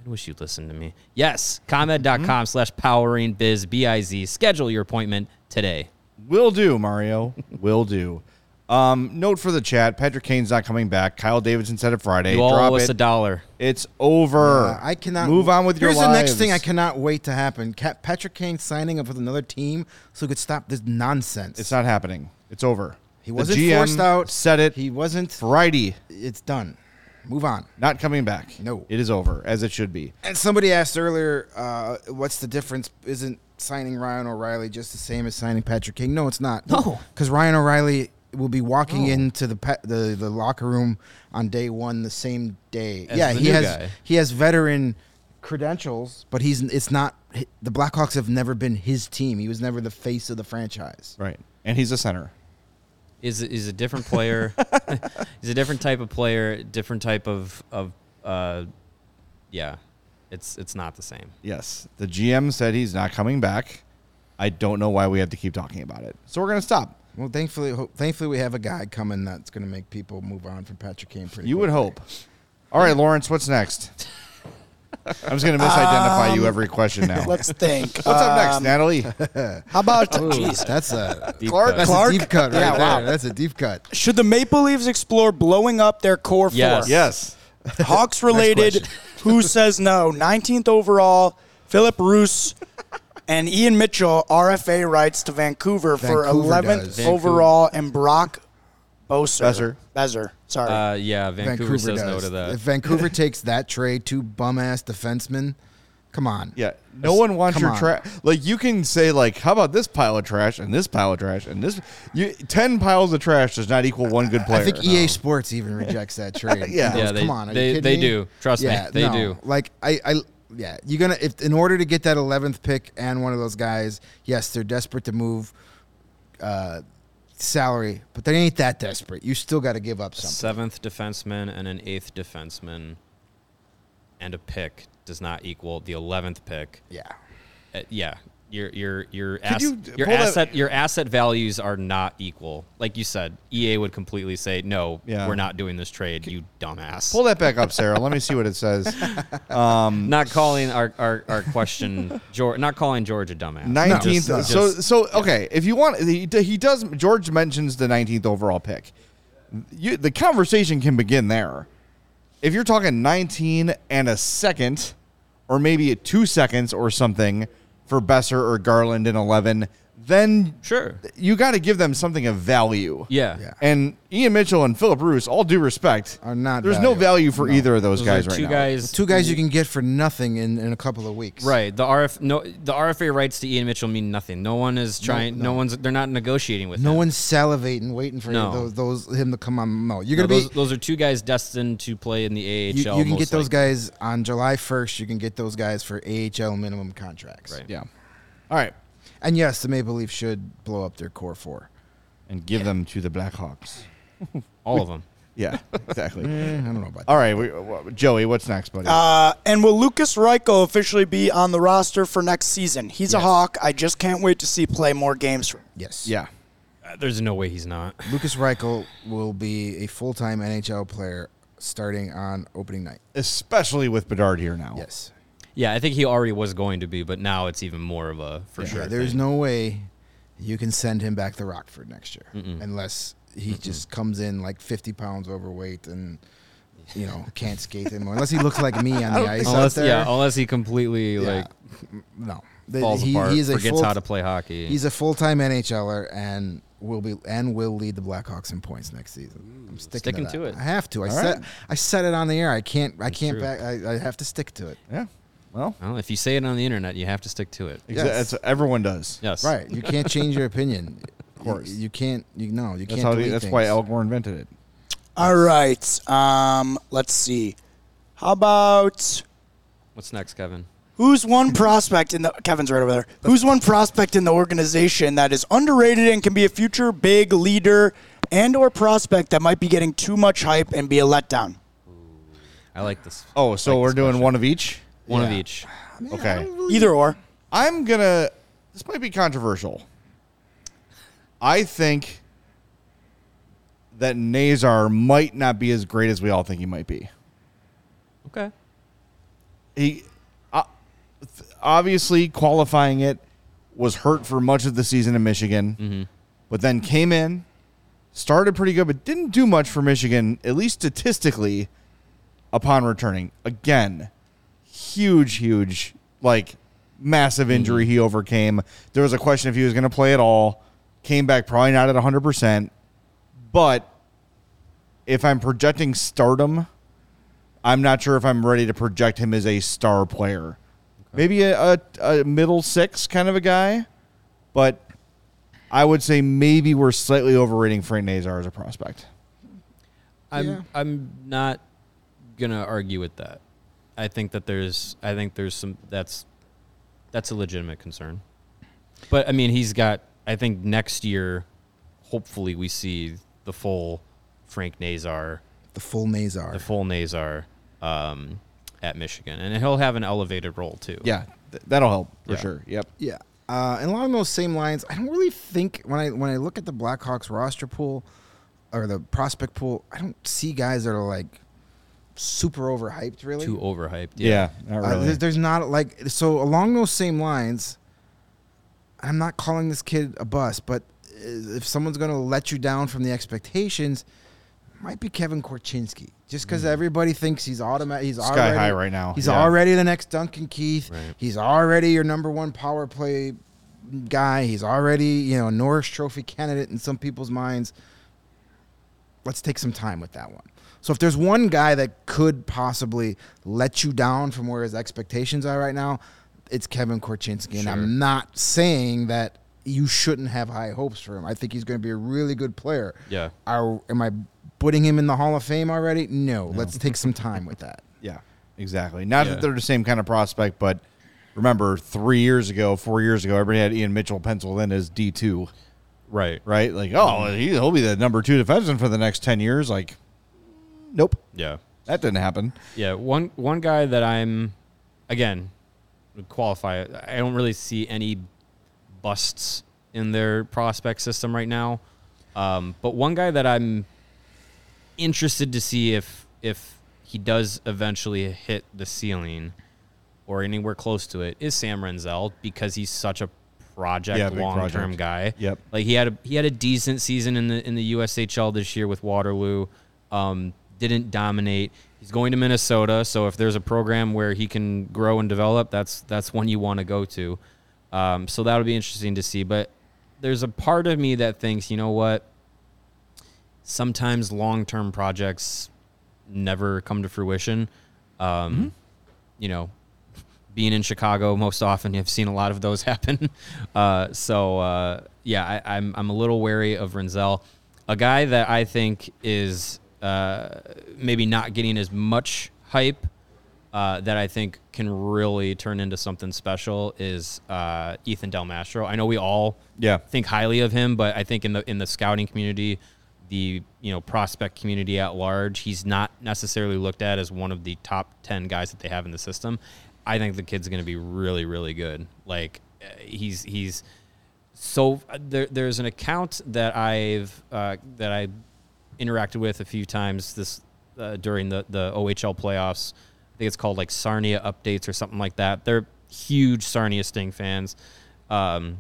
I Z? I wish you'd listen to me. Yes, comed.com slash powering biz B I Z. Schedule your appointment today. Will do, Mario. Will do. Um, note for the chat: Patrick Kane's not coming back. Kyle Davidson said it Friday. You all Drop owe us it. a dollar. It's over. Uh, I cannot move on with your. Here's your the next thing I cannot wait to happen: Patrick Kane signing up with another team so he could stop this nonsense. It's not happening. It's over. He wasn't GM forced out. Said it He wasn't. Friday. It's done. Move on. Not coming back. No. it is over as it should be. And somebody asked earlier, uh, what's the difference? Isn't signing Ryan O'Reilly just the same as signing Patrick Kane? No, it's not. No. because Ryan O'Reilly will be walking into the, pa- the the locker room on day one the same day. As yeah, the he new has guy. he has veteran credentials, but he's it's not. The Blackhawks have never been his team. He was never the face of the franchise. Right, and he's a center. Is is a different player. (laughs) he's a different type of player, different type of of uh yeah. It's it's not the same. Yes, the GM said he's not coming back. I don't know why we have to keep talking about it. So we're gonna stop. Well, thankfully, ho- thankfully we have a guy coming that's going to make people move on from Patrick Kane. Pretty. You would hope. All right, Lawrence, what's next? (laughs) I'm just gonna misidentify you every question now. Let's think. What's up next, Um, Natalie? How about (laughs) Ooh, jeez. that's a Deep Clark- cut. that's Clark? a deep cut right Yeah, wow. there. That's a deep cut. Should the Maple Leafs explore blowing up their core Yes. four? yes. (laughs) Hawks related. Who says no? 19th overall, Filip Roos and Ian Mitchell, RFA rights to Vancouver, for Vancouver 11th does. Overall, and Brock Boser. Besser. Bezer. Sorry. Uh yeah, Vancouver, says no to that. If Vancouver (laughs) takes that trade, two bum ass defensemen, come on. Yeah. No one wants come your on. trash. Like you can say like, how about this pile of trash and this pile of trash and this? You ten piles of trash does not equal one good player. I think EA Sports even rejects that trade. (laughs) Yeah. Yeah, goes, they- come on. Are they- you kidding they me?" do. Trust me, Yeah, they no. do. Like I, I, yeah, you're gonna if in order to get that 11th pick and one of those guys, yes, they're desperate to move uh, salary, but they ain't that desperate. You still got to give up something. Seventh defenseman and an eighth defenseman and a pick does not equal the eleventh pick. Yeah. Uh, yeah, your your your ass, you your pull that- asset your asset values are not equal. Like you said, EA would completely say no. Yeah. We're not doing this trade. You dumbass. Pull that back up, Sarah. Let me see what it says. (laughs) Um, not calling our, our, our question George. Not calling George a dumbass. Nineteenth. No. so so okay. If you want, he, he does. George mentions the nineteenth overall pick. You, the conversation can begin there. If you're talking nineteen and a second, or maybe two seconds or something for Besser or Garland in eleven, then Sure. you got to give them something of value. Yeah. Yeah. And Ian Mitchell and Filip Roos, all due respect, Are not There's no value for either of those, Those guys are right two now. guys. Two guys you can get for nothing in, in a couple of weeks. Right. The RF no the RFA rights to Ian Mitchell mean nothing. No one is trying. No, no. one's. They're not negotiating with. No him. one's salivating, waiting for No. those, those him to come on. No, you're No, gonna those, be. those are two guys destined to play in the AHL. You, you can get those likely. guys on July 1st. You can get those guys for AHL minimum contracts. Right. Yeah. All right. And yes, the Maple Leafs should blow up their core four. And give them to the Blackhawks. (laughs) All of them. Yeah, exactly. Eh, (laughs) I don't know about that. All right, we, wh- Joey, what's next, buddy? Uh, and will Lukas Reichel officially be on the roster for next season? He's a Hawk. I just can't wait to see play more games. Yes. yeah. Uh, There's no way he's not. (laughs) Lukas Reichel will be a full time NHL player starting on opening night. Especially with Bedard here now. Yes. Yeah, I think he already was going to be, but now it's even more of a for sure. There's thing. no way you can send him back to Rockford next year unless he just comes in like 50 pounds overweight and you know can't skate anymore. Unless he looks like me on the ice out there. yeah, unless he completely Yeah. like no. The- falls he, apart, he is a forgets full, how to play hockey. He's a full time NHLer and will be and will lead the Blackhawks in points next season. I'm sticking, Sticking to, to it. I have to. I All said right. I said it on the air. I can't. I can't back. I, I have to stick to it. Yeah. Well, well, if you say it on the internet, you have to stick to it. exa- Yes. that's everyone does. Yes. Right. You can't change your opinion. (laughs) Of course. You, you can't. You no. You That's can't. how. delete That's things. why Al Gore invented it. All right. Um, let's see. How about What's next, Kevin? who's one prospect in the Kevin's right over there. Who's one prospect in the organization that is underrated and can be a future big leader and or prospect that might be getting too much hype and be a letdown? I like this. Oh, so like we're doing question. one of each. One of Yeah. each. Okay. Either or. I'm gonna. This might be controversial. I think that Nazar might not be as great as we all think he might be. Okay. He uh, obviously qualifying it was hurt for much of the season in Michigan, but then came in, started pretty good, but didn't do much for Michigan, at least statistically, upon returning. Again, huge, huge, like massive mm-hmm. injury he overcame. There was a question if he was going to play at all. Came back probably not at 100%. But if I'm projecting stardom, I'm not sure if I'm ready to project him as a star player. Maybe a, a, a middle six kind of a guy, but I would say maybe we're slightly overrating Frank Nazar as a prospect. I'm Yeah. I'm not gonna argue with that. I think that there's I think there's some that's that's a legitimate concern. But I mean he's got I think next year hopefully we see the full Frank Nazar, The full Nazar. the full Nazar um, at Michigan. And he'll have an elevated role too. Yeah, th- that'll help for Yeah. sure. Yep. Yeah. Uh, and along those same lines, I don't really think when I when I look at the Blackhawks roster pool or the prospect pool, I don't see guys that are like super overhyped. Really, Too overhyped. Yeah, not Uh, really. there's, there's not like so along those same lines. I'm not calling this kid a bust, but uh, if someone's going to let you down from the expectations, it might be Kevin Korchinski. Just because everybody thinks he's automatic, he's Mm. Sky already, high right now. He's Yeah. already the next Duncan Keith. Right. He's already your number one power play guy. He's already you know a Norris Trophy candidate in some people's minds. Let's take some time with that one. So if there's one guy that could possibly let you down from where his expectations are right now, it's Kevin Korchinski. And Sure. I'm not saying that you shouldn't have high hopes for him. I think he's going to be a really good player. Yeah. Are, am I putting him in the Hall of Fame already? No. Let's take some time with that. (laughs) Yeah, exactly. Not Yeah. that they're the same kind of prospect, but remember, three years ago, four years ago, everybody had Ian Mitchell penciled in as D two, Right. right? Like, oh, he- he'll be the number two defenseman for the next ten years. Like, nope, Yeah. that didn't happen. Yeah, one one guy that I'm again qualify. I don't really see any busts in their prospect system right now. Um, but one guy that I'm interested to see if if he does eventually hit the ceiling or anywhere close to it is Sam Rinzel because he's such a project Yeah, long term guy. Yep. Like he had a he had a decent season in the in the USHL this year with Waterloo. Um, didn't dominate. He's going to Minnesota, so if there's a program where he can grow and develop, that's that's one you want to go to. Um, so that'll be interesting to see. But there's a part of me that thinks, you know what? Sometimes long term projects never come to fruition. Um, You know, being in Chicago most often, you've seen a lot of those (laughs) happen. Uh, so uh, yeah, I, I'm I'm a little wary of Rinzel, a guy that I think is uh, maybe not getting as much hype. Uh, that I think can really turn into something special is uh, Ethan Del Mastro. I know we all Yeah. think highly of him, but I think in the in the scouting community, the you know prospect community at large, he's not necessarily looked at as one of the top ten guys that they have in the system. I think the kid's going to be really really good. Like uh, he's he's so there, there's an account that I've uh, that I interacted with a few times this uh, during the the OHL playoffs. I think it's called like Sarnia updates or something like that. They're huge Sarnia Sting fans. Um,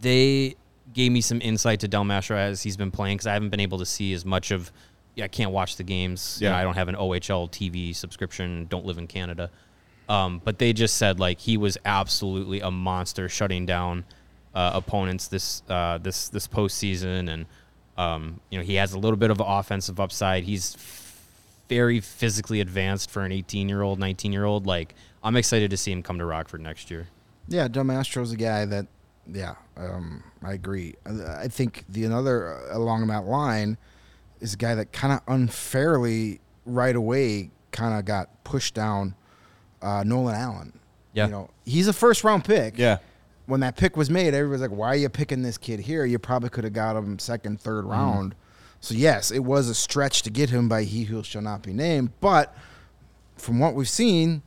they gave me some insight to Del Mastro as he's been playing because I haven't been able to see as much of. Yeah, I can't watch the games. You know, Yeah. I don't have an OHL TV subscription. Don't live in Canada. Um, but they just said like he was absolutely a monster, shutting down uh, opponents this uh, this this postseason, and um, you know he has a little bit of offensive upside. He's very physically advanced for an 18 year old, 19 year old. Like I'm excited to see him come to Rockford next year. Yeah, Del Mastro's a guy that, yeah, um, I agree. I, I think the another uh, along that line is a guy that kind of unfairly right away kind of got pushed down. Uh, Nolan Allen. Yeah. you know he's a first round pick. Yeah. When that pick was made, everybody's like, "Why are you picking this kid here? You probably could have got him second, third mm. round." So yes, it was a stretch to get him by he who shall not be named, but from what we've seen,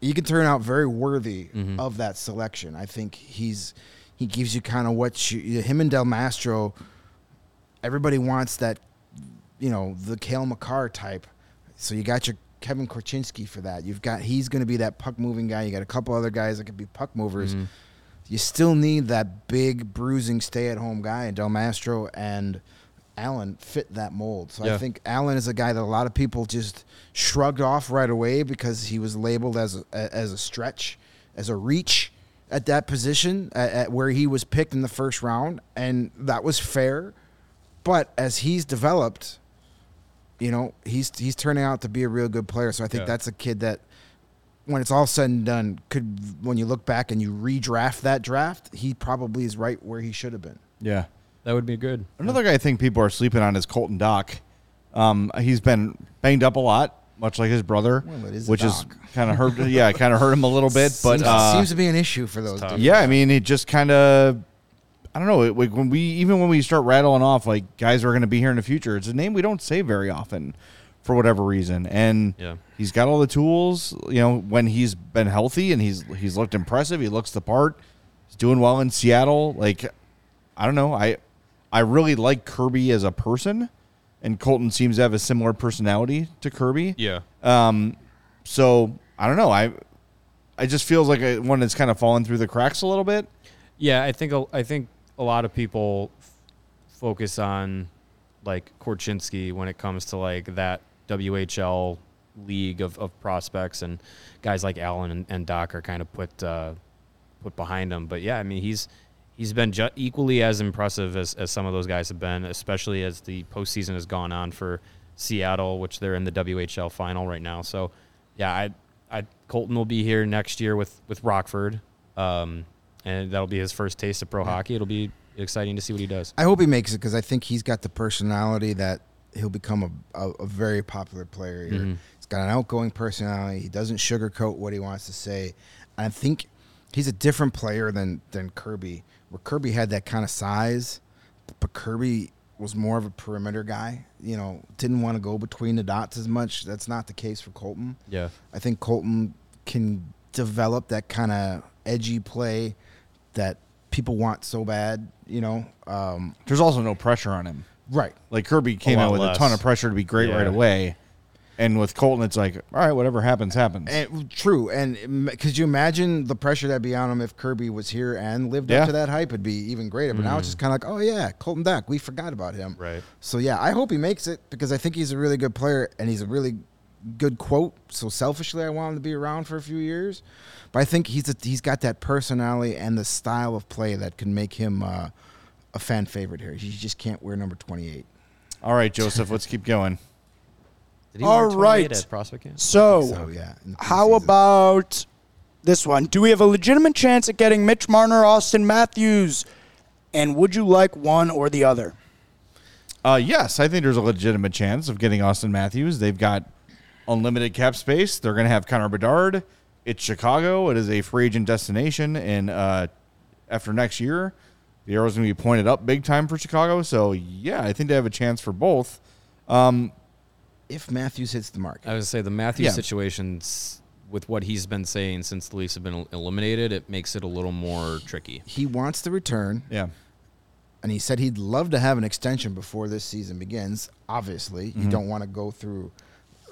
he can turn out very worthy mm-hmm. of that selection. I think he's he gives you kind of what you, him and Del Mastro everybody wants that, you know, the Cale Makar type. So you got your Kevin Korchinski for that. You've got he's going to be that puck moving guy. You got a couple other guys that could be puck movers. Mm-hmm. You still need that big bruising stay at home guy, and Del Mastro and Allen fit that mold. So I think Allen is a guy that a lot of people just shrugged off right away because he was labeled as a, as a stretch, as a reach at that position at, at where he was picked in the first round, and that was fair. But as he's developed, you know, he's he's turning out to be a real good player. So I think Yeah. that's a kid that when it's all said and done, could when you look back and you redraft that draft, he probably is right where he should have been. Yeah. That would be good. Another guy I think people are sleeping on is Colton Dach. Um, he's been banged up a lot, much like his brother, Well, it is a which is kind of hurt. yeah, kind of hurt him a little bit. (laughs) But seems, uh, seems to be an issue for those. dudes. yeah, I mean, it just kind of. I don't know. It, like, when we even when we start rattling off like guys are going to be here in the future, it's a name we don't say very often, for whatever reason. And Yeah. he's got all the tools. You know, when he's been healthy and he's he's looked impressive. He looks the part. He's doing well in Seattle. Like, I don't know. I I really like Kirby as a person, and Colton seems to have a similar personality to Kirby. Yeah. Um, so I don't know. I I just feels like a, one that's kind of fallen through the cracks a little bit. Yeah, I think I think a lot of people f- focus on like Korchinski when it comes to like that WHL league of, of prospects and guys like Allen and, and Dach are kind of put uh, put behind him. But yeah, I mean he's he's been ju- equally as impressive as, as some of those guys have been, especially as the postseason has gone on for Seattle, which they're in the WHL final right now. So yeah, I I Colton will be here next year with with Rockford. Um, and that'll be his first taste of pro hockey. It'll be exciting to see what he does. I hope he makes it because I think he's got the personality that he'll become a, a, a very popular player here. Mhm. He's got an outgoing personality. He doesn't sugarcoat what he wants to say. And I think he's a different player than than Kirby. Where Kirby had that kind of size, but Kirby was more of a perimeter guy. You know, didn't want to go between the dots as much. That's not the case for Colton. Yeah. I think Colton can develop that kind of edgy play that people want so bad. You know, um, There's also no pressure on him. Right? Like Kirby came in with less. a ton of pressure to be great Yeah. right away, and with Colton, it's like, all right, whatever happens, happens. And true, and could you imagine the pressure that'd be on him if Kirby was here and lived Yeah. up to that hype? It'd be even greater. But now it's just kind of like, oh yeah, Colton Dach, we forgot about him. Right. So yeah, I hope he makes it because I think he's a really good player and he's a really good quote. So selfishly, I want him to be around for a few years. But I think he's a, he's got that personality and the style of play that can make him uh, a fan favorite here. He just can't wear number twenty eight. all right, Joseph, let's keep going. (laughs) Did he All wear right. at prospect camp? So, So yeah. how about this one? Do we have a legitimate chance at getting Mitch Marner, Auston Matthews? And would you like one or the other? Uh, yes, I think there's a legitimate chance of getting Auston Matthews. They've got unlimited cap space. They're going to have Connor Bedard. It's Chicago. It is a free agent destination, and uh, after next year, the arrow's going to be pointed up big time for Chicago. So yeah, I think they have a chance for both. if Matthews hits the mark, I would say the Matthews Yeah. situations with what he's been saying since the Leafs have been eliminated, it makes it a little more tricky. he wants to return. Yeah, and he said he'd love to have an extension before this season begins. Obviously, Mm-hmm. you don't want to go through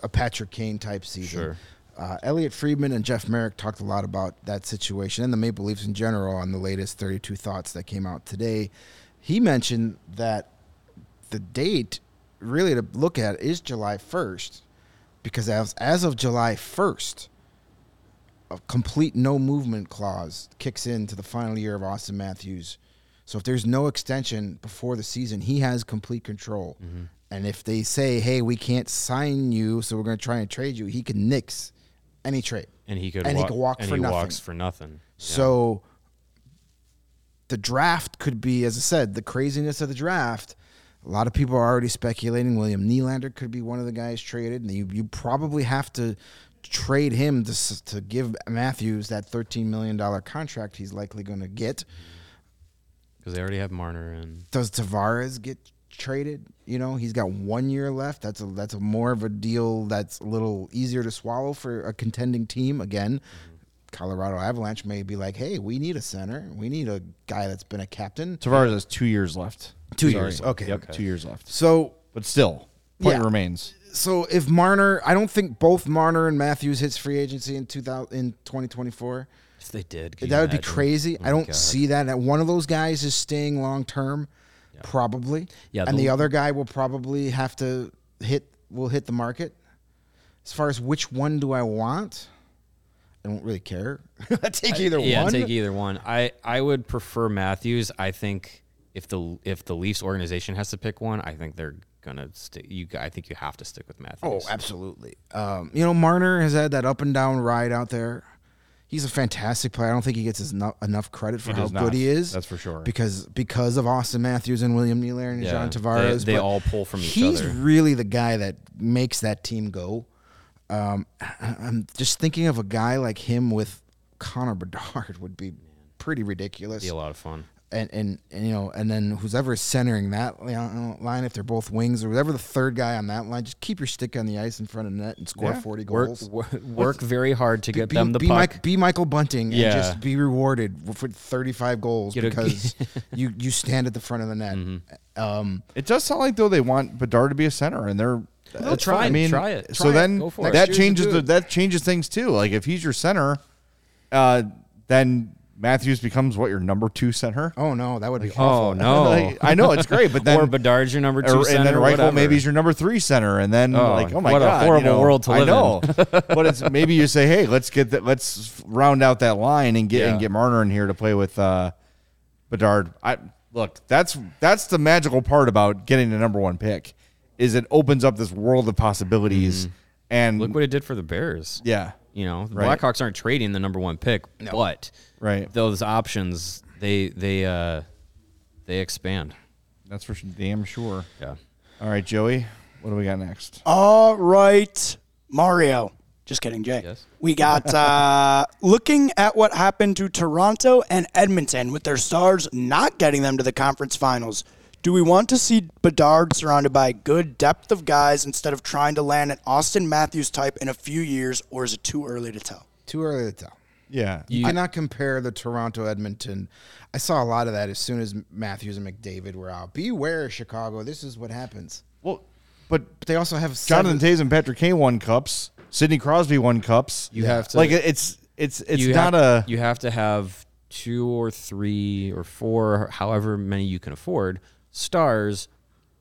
a Patrick Kane type season. Sure. Uh, Elliotte Friedman and Jeff Marek talked a lot about that situation and the Maple Leafs in general on the latest 32 Thoughts that came out today. He mentioned that the date really to look at is July 1st because as, as of July 1st, a complete no movement clause kicks into the final year of Auston Matthews. So if there's no extension before the season, he has complete control. And if they say, "Hey, we can't sign you, so we're going to try and trade you," he can nix any trade. And he could And he could walk for he nothing. walks for nothing. So the draft could be, as I said, the craziness of the draft. A lot of people are already speculating William Nylander could be one of the guys traded, and you, you probably have to trade him to to give Matthews that thirteen million dollar contract he's likely going to get. Mm. because they already have Marner and Does Tavares get traded? You know, he's got one year left. That's a that's a more of a deal that's a little easier to swallow for a contending team. Again, Colorado Avalanche may be like, hey, we need a center. We need a guy that's been a captain. Tavares has two years left. Two Sorry. years. Okay. Yep, two years left. So But still, point Yeah. remains. so if Marner, I don't think both Marner and Matthews hits free agency in 2000 in 2024. If they did, That would be crazy. Oh I don't God. see that. That one of those guys is staying long term, probably. Yeah, and the- the other guy will probably have to hit. Will hit the market. As far as which one do I want, I don't really care. (laughs) I take either yeah, one. Yeah, take either one. I I would prefer Matthews. I think if the if the Leafs organization has to pick one, I think they're gonna stick. You, I think you have to stick with Matthews. Oh, absolutely. Um, you know, Marner has had that up and down ride out there. He's a fantastic player. I don't think he gets no, enough credit for He how good not. he is. That's for sure. Because because of Auston Matthews and William Nylander and Yeah, John Tavares. they but all pull from each he's other. really the guy that makes that team go. Um, I'm just thinking of a guy like him with Connor Bedard (laughs) would be pretty ridiculous be a lot of fun. And, and and you know, and then who's ever centering that line, if they're both wings or whatever the third guy on that line, just keep your stick on the ice in front of net and score Yeah. forty goals. work, (laughs) work very hard to get be, them the be, puck. Mike, be Michael Bunting Yeah. and just be rewarded for thirty five goals Get a- because (laughs) you you stand at the front of the net. Mm-hmm. Um, It does sound like though they want Bedard to be a center, and they're That's I mean, Try it. So Try then it. that changes the that changes things too. Like if he's your center, uh, then Matthews becomes what your number two center. oh no, that would be oh awful. no! (laughs) Like, I know it's great, but (laughs) then or Bedard's your number two or- center. and then Reichel whatever. maybe he's your number three center, and then Oh, like, oh my what a god, you horrible know, world to I live know, (laughs) but it's maybe you say, hey, let's get that, let's round out that line and get Yeah. and get Marner in here to play with uh, Bedard. I look, that's that's the magical part about getting the number one pick, is it opens up this world of possibilities, and Mm-hmm. Look what it did for the Bears. yeah, You know, the Right. Blackhawks aren't trading the number one pick, but Right. those options they they uh they expand. that's for damn sure. Yeah. All right, Joey, what do we got next? All right, Mario. Just kidding, Jay. Yes. We got uh, (laughs) looking at what happened to Toronto and Edmonton with their stars not getting them to the conference finals. Do we want to see Bedard surrounded by good depth of guys instead of trying to land an Auston Matthews type in a few years, or is it too early to tell? Too early to tell. Yeah, You cannot compare the Toronto Edmonton. I saw a lot of that as soon as Matthews and McDavid were out. Beware, Chicago. This is what happens. well, but But they also have Jonathan seven- Toews and Patrick Kane won cups. Sidney Crosby won cups. You have to- like it's it's it's you not have, a you have to have two or three or four, however many you can afford, stars.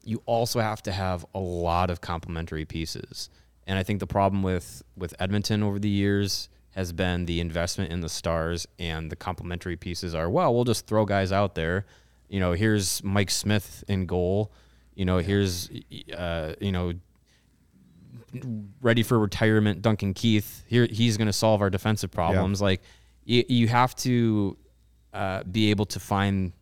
You also have to have a lot of complementary pieces. And I think the problem with with Edmonton over the years has been the investment in the stars and the complementary pieces are well, we'll just throw guys out there. You know, here's Mike Smith in goal. You know, here's uh, you know ready for retirement Duncan Keith. Here he's going to solve our defensive problems. Like you, you have to uh, be able to find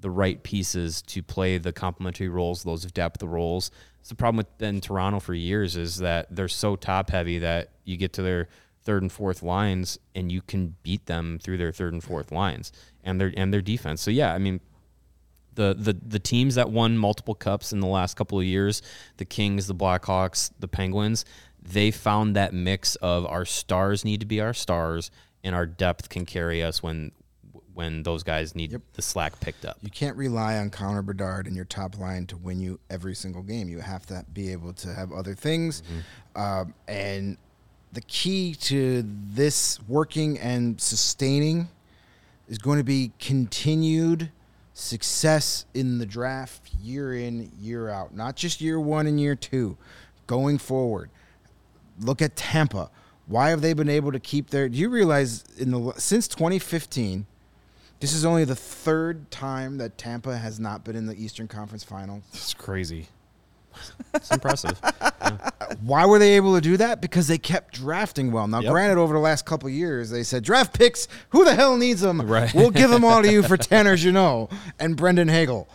the right pieces to play the complementary roles, those of depth roles. It's the problem with in Toronto for years is that they're so top heavy that you get to their third and fourth lines and you can beat them through their third and fourth lines and their and their defense. So yeah, I mean the, the the teams that won multiple cups in the last couple of years, the Kings, the Blackhawks, the Penguins, they found that mix of our stars need to be our stars and our depth can carry us when when those guys need the slack picked up. You can't rely on Connor Bedard and your top line to win you every single game. You have to be able to have other things. Um, and the key to this working and sustaining is going to be continued success in the draft year in, year out. Not just year one and year two, going forward. Look at Tampa. Why have they been able to keep their? Do you realize in the since 2015, this is only the third time that Tampa has not been in the Eastern Conference Finals. it's crazy. It's impressive. (laughs) Why were they able to do that? Because they kept drafting well. Now, Yep. granted, over the last couple of years, they said draft picks. Who the hell needs them? Right. We'll give them all to you for (laughs) Tanner Jeannot and Brandon Hagel.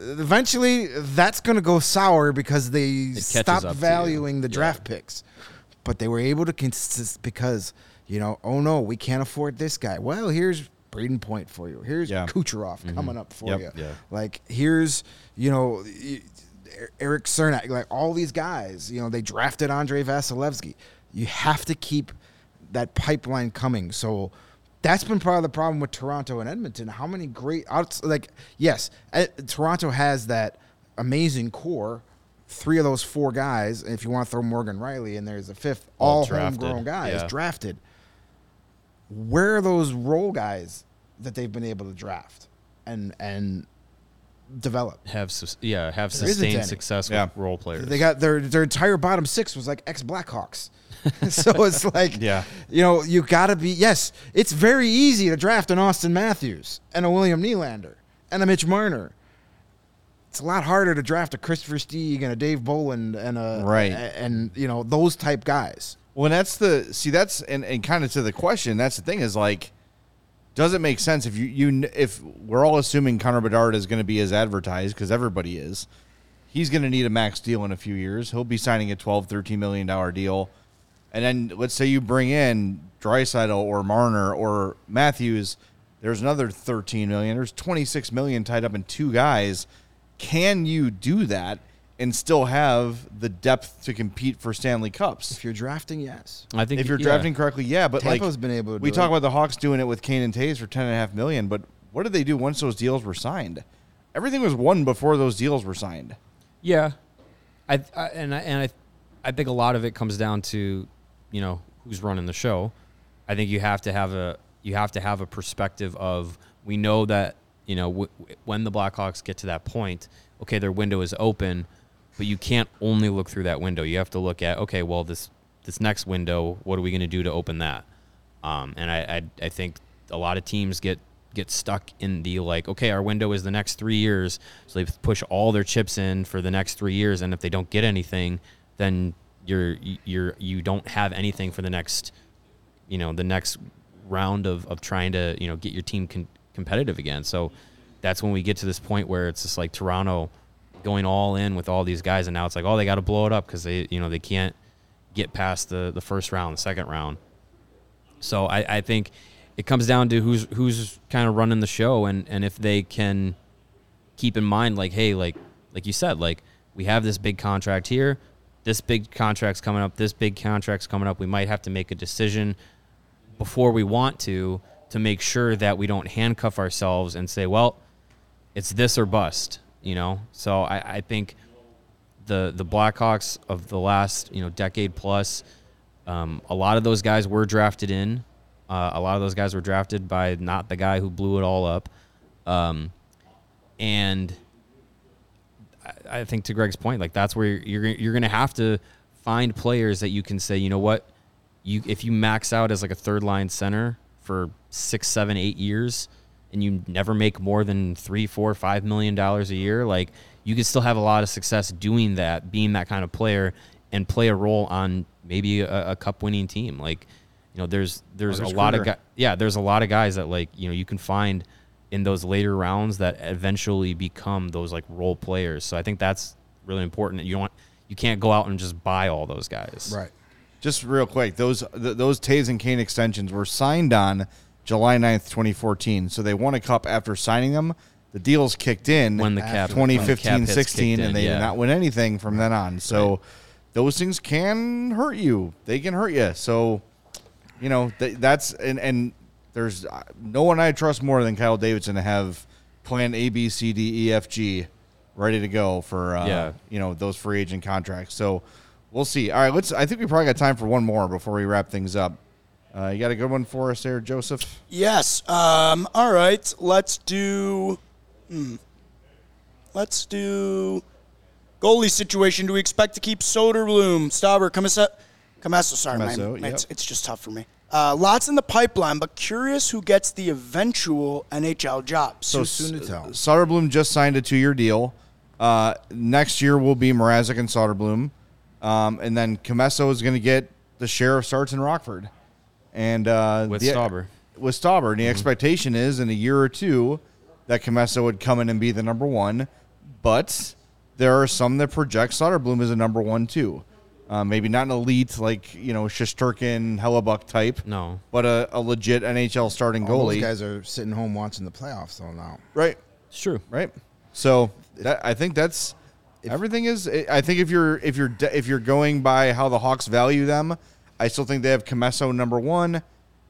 Eventually, that's going to go sour because they catches stopped up to you. valuing the draft picks. But they were able to consist because you know, oh no, we can't afford this guy. Well, here's Brayden Point for you. Here's Yeah. Kucherov mm-hmm. coming up for Yep. you. Yeah. Like here's you know Erik Cernak, like all these guys. You know they drafted Andrei Vasilevskiy. You have to keep that pipeline coming. So that's been part of the problem with Toronto and Edmonton. How many great outs like yes, Toronto has that amazing core. Three of those four guys, if you want to throw Morgan Rielly in there as a fifth, All all, drafted, homegrown guys yeah. drafted. Where are those role guys that they've been able to draft and and develop? have sus- yeah have There isn't sustained any. success Yeah. with role players. They got their their entire bottom six was like ex Blackhawks. (laughs) so it's like, Yeah. you know, you got to be. Yes, it's very easy to draft an Auston Matthews and a William Nylander and a Mitch Marner. It's a lot harder to draft a Kris Versteeg and a Dave Bolland and a Right. and you know those type guys. Well, and that's the see that's and, and kind of to the question. That's the thing is like, does it make sense if you you if we're all assuming Connor Bedard is going to be as advertised because everybody is, he's going to need a max deal in a few years. He'll be signing a 12, 13 million dollar deal, and then let's say you bring in Draisaitl or Marner or Matthews, there's another 13 million. There's 26 million tied up in two guys. Can you do that? And still have the depth to compete for Stanley Cups. If you're drafting, yes. I think If you're yeah. drafting correctly, yeah, but Tampa's like been able to we do talk it. about the Hawks doing it with Kane and Toews for ten and a half million, but what did they do once those deals were signed? Everything was won before those deals were signed. Yeah, I, I and I, and I, I think a lot of it comes down to, you know, who's running the show. I think you have to have a you have to have a perspective of we know that you know w- when the Blackhawks get to that point, okay, their window is open, but you can't only look through that window. You have to look at okay, well this this next window, what are we going to do to open that? Um, and I, I I think a lot of teams get get stuck in the like, okay, our window is the next three years, so they push all their chips in for the next three years, and if they don't get anything, then you're you're you don't have anything for the next, you know, the next round of of trying to you know get your team con- competitive again. So that's when we get to this point where it's just like Toronto going all in with all these guys, and now it's like, oh, they got to blow it up because they you know they can't get past the the first round, the second round. So I, I think it comes down to who's who's kind of running the show and, and if they can keep in mind like, hey, like like you said, like we have this big contract here, this big contract's coming up, this big contract's coming up. We might have to make a decision before we want to to make sure that we don't handcuff ourselves and say, well, it's this or bust, you know? So I, I think the the Blackhawks of the last, you know, decade plus, um, a lot of those guys were drafted in. Uh, a lot of those guys were drafted by not the guy who blew it all up. Um, and I, I think to Greg's point, like that's where you're you're, you're going to have to find players that you can say, you know what, you if you max out as like a third line center for six, seven, eight years, and you never make more than three, four, five million dollars a year, like you can still have a lot of success doing that, being that kind of player, and play a role on maybe a, a cup winning team. Like, you know, there's there's a lot of guys. Yeah, there's a lot of guys that like you know you can find in those later rounds that eventually become those like role players. So I think that's really important. You don't you can't go out and just buy all those guys. Right. Just real quick, those th- those Toews and Kane extensions were signed on July 9th, 2014. So they won a cup after signing them. The deals kicked in When the cap- twenty when the cap fifteen hits sixteen, in, and they yeah. did not win anything from then on. So those things can hurt you. They can hurt you. So you know th- that's and and there's uh, no one I trust more than Kyle Davidson to have plan A B C D E F G ready to go for uh, Yeah. you know those free agent contracts. So we'll see. All right, let's. I think we probably got time for one more before we wrap things up. Uh, you got a good one for us there, Joseph? Yes. Um, all right. Let's do. Hmm. Let's do. Goalie situation. Do we expect to keep Soderblom, Stauber, Comessa? Comessa, sorry, Commesso, man. It's, yep. it's just tough for me. Uh, lots in the pipeline, but curious who gets the eventual NHL job. So soon to tell. Soderblom just signed a two-year deal. Uh, next year will be Mrazek and Soderblom, um, and then Commesso is going to get the share of starts in Rockford, and uh, With the- Stauber. With Stauber, and the expectation is in a year or two that Commesso would come in and be the number one, but there are some that project Soderblom as a number one too. Uh, maybe not an elite like you know Shesterkin, Hellebuyck type, No. but a, a legit NHL starting All goalie. those guys are sitting home watching the playoffs though now. Right. It's true. Right. So that, I think that's everything is. I think if you're if you're if you're going by how the Hawks value them, I still think they have Commesso number one,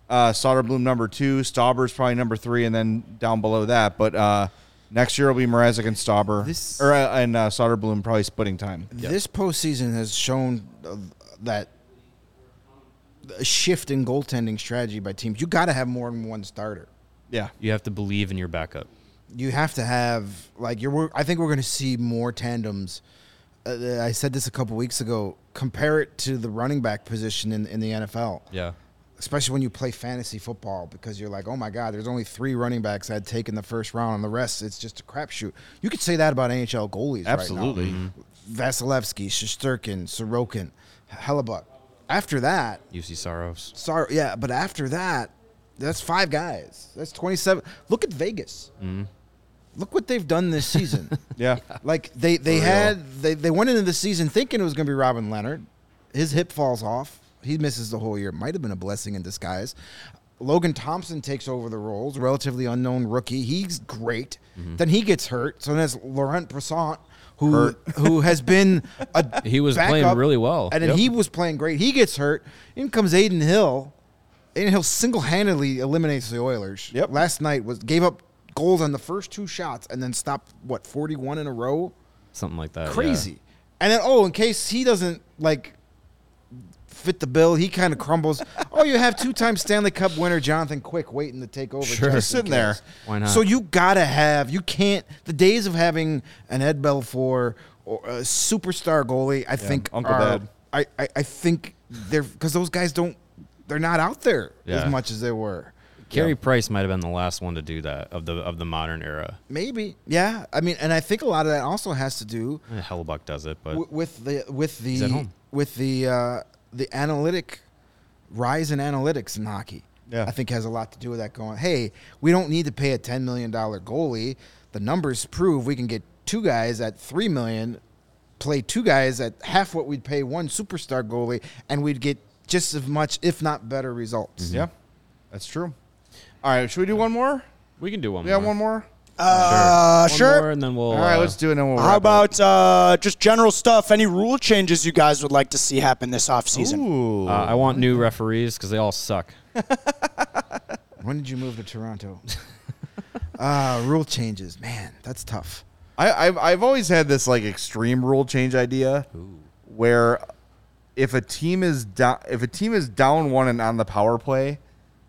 uh, Soderblom number two, Stauber's probably number three, and then down below that. But uh, next year will be Mrazek and Stauber, This- or uh, and uh, Soderblom probably splitting time. This postseason has shown uh, that a shift in goaltending strategy by teams. You got to have more than one starter. Yeah, You have to believe in your backup. You have to have like you're. we're- I think we're going to see more tandems. Uh, I said this a couple weeks ago. Compare it to the running back position in, in the NFL. Yeah. especially when you play fantasy football because you're like, oh my God, there's only three running backs I'd take in the first round, and the rest it's just a crapshoot. You could say that about NHL goalies, absolutely. Right now. Vasilevskiy, Shesterkin, Sorokin, Hellebuyck. After that, Juuse Saros. sorry, yeah, but after that, that's five guys. That's 27. Look at Vegas. Look what they've done this season. (laughs) Yeah, Like they they For real. had they, they went into the season thinking it was going to be Robin Lehner. His hip falls off. He misses the whole year. Might have been a blessing in disguise. Logan Thompson takes over the roles. Relatively unknown rookie. He's great. Mm-hmm. Then he gets hurt. So then it's Laurent Brossoit, who who has been a (laughs) He was playing really well. and then Yep. he was playing great. He gets hurt. In comes Adin Hill. Adin Hill single handedly eliminates the Oilers. Yep. Last night was gave up goals on the first two shots and then stopped what forty one in a row Something like that. yeah. crazy. And then oh, in case he doesn't like fit the bill, he kind of crumbles. (laughs) oh, you have two-time Stanley Cup winner Jonathan Quick waiting to take over. Sure. just Sitting there. Why not? So you gotta have. You can't. The days of having an Ed Belfour or a superstar goalie, I think, Uncle are, Dad. I, I I think they're because those guys don't. They're not out there Yeah. as much as they were. Carey Price might have been the last one to do that of the of the modern era. Maybe, yeah. I mean, and I think a lot of that also has to do Eh, Hellebuyck does it, but w- with the with the with the uh, the analytic rise in analytics in hockey. Yeah. I think has a lot to do with that. Going, hey, we don't need to pay a ten million dollar goalie. The numbers prove we can get two guys at three million, play two guys at half what we'd pay one superstar goalie, and we'd get just as much, if not better, results. yeah, that's true. All right, should we do one more? we can do one We got more. one more. Uh, One sure. more, and then we'll. All right, uh, let's do it. And then we'll How wrap up. about uh, just general stuff? Any rule changes you guys would like to see happen this offseason? Ooh. Uh, I want new referees because they all suck. (laughs) When did you move to Toronto? (laughs) uh, rule changes, man, that's tough. I, I've I've always had this like extreme rule change idea where if a team is down if a team is down one and on the power play,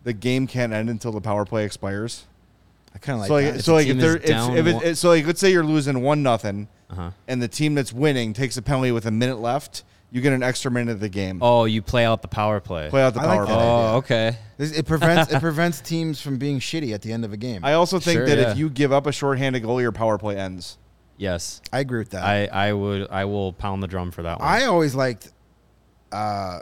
the game can't end until the power play expires. I kind of like so like, that. so like if they're if, down if, it, it- so like let's say you're losing one nothing, Uh-huh. and the team that's winning takes a penalty with a minute left, you get an extra minute of the game. Oh, you play out the power play. Play out the I power that play. oh, okay. It prevents (laughs) it prevents teams from being shitty at the end of a game. I, I also think Sure, that yeah. if you give up a shorthanded goal, your power play ends. Yes, I agree with that. I, I would. I will pound the drum for that one. I always liked uh,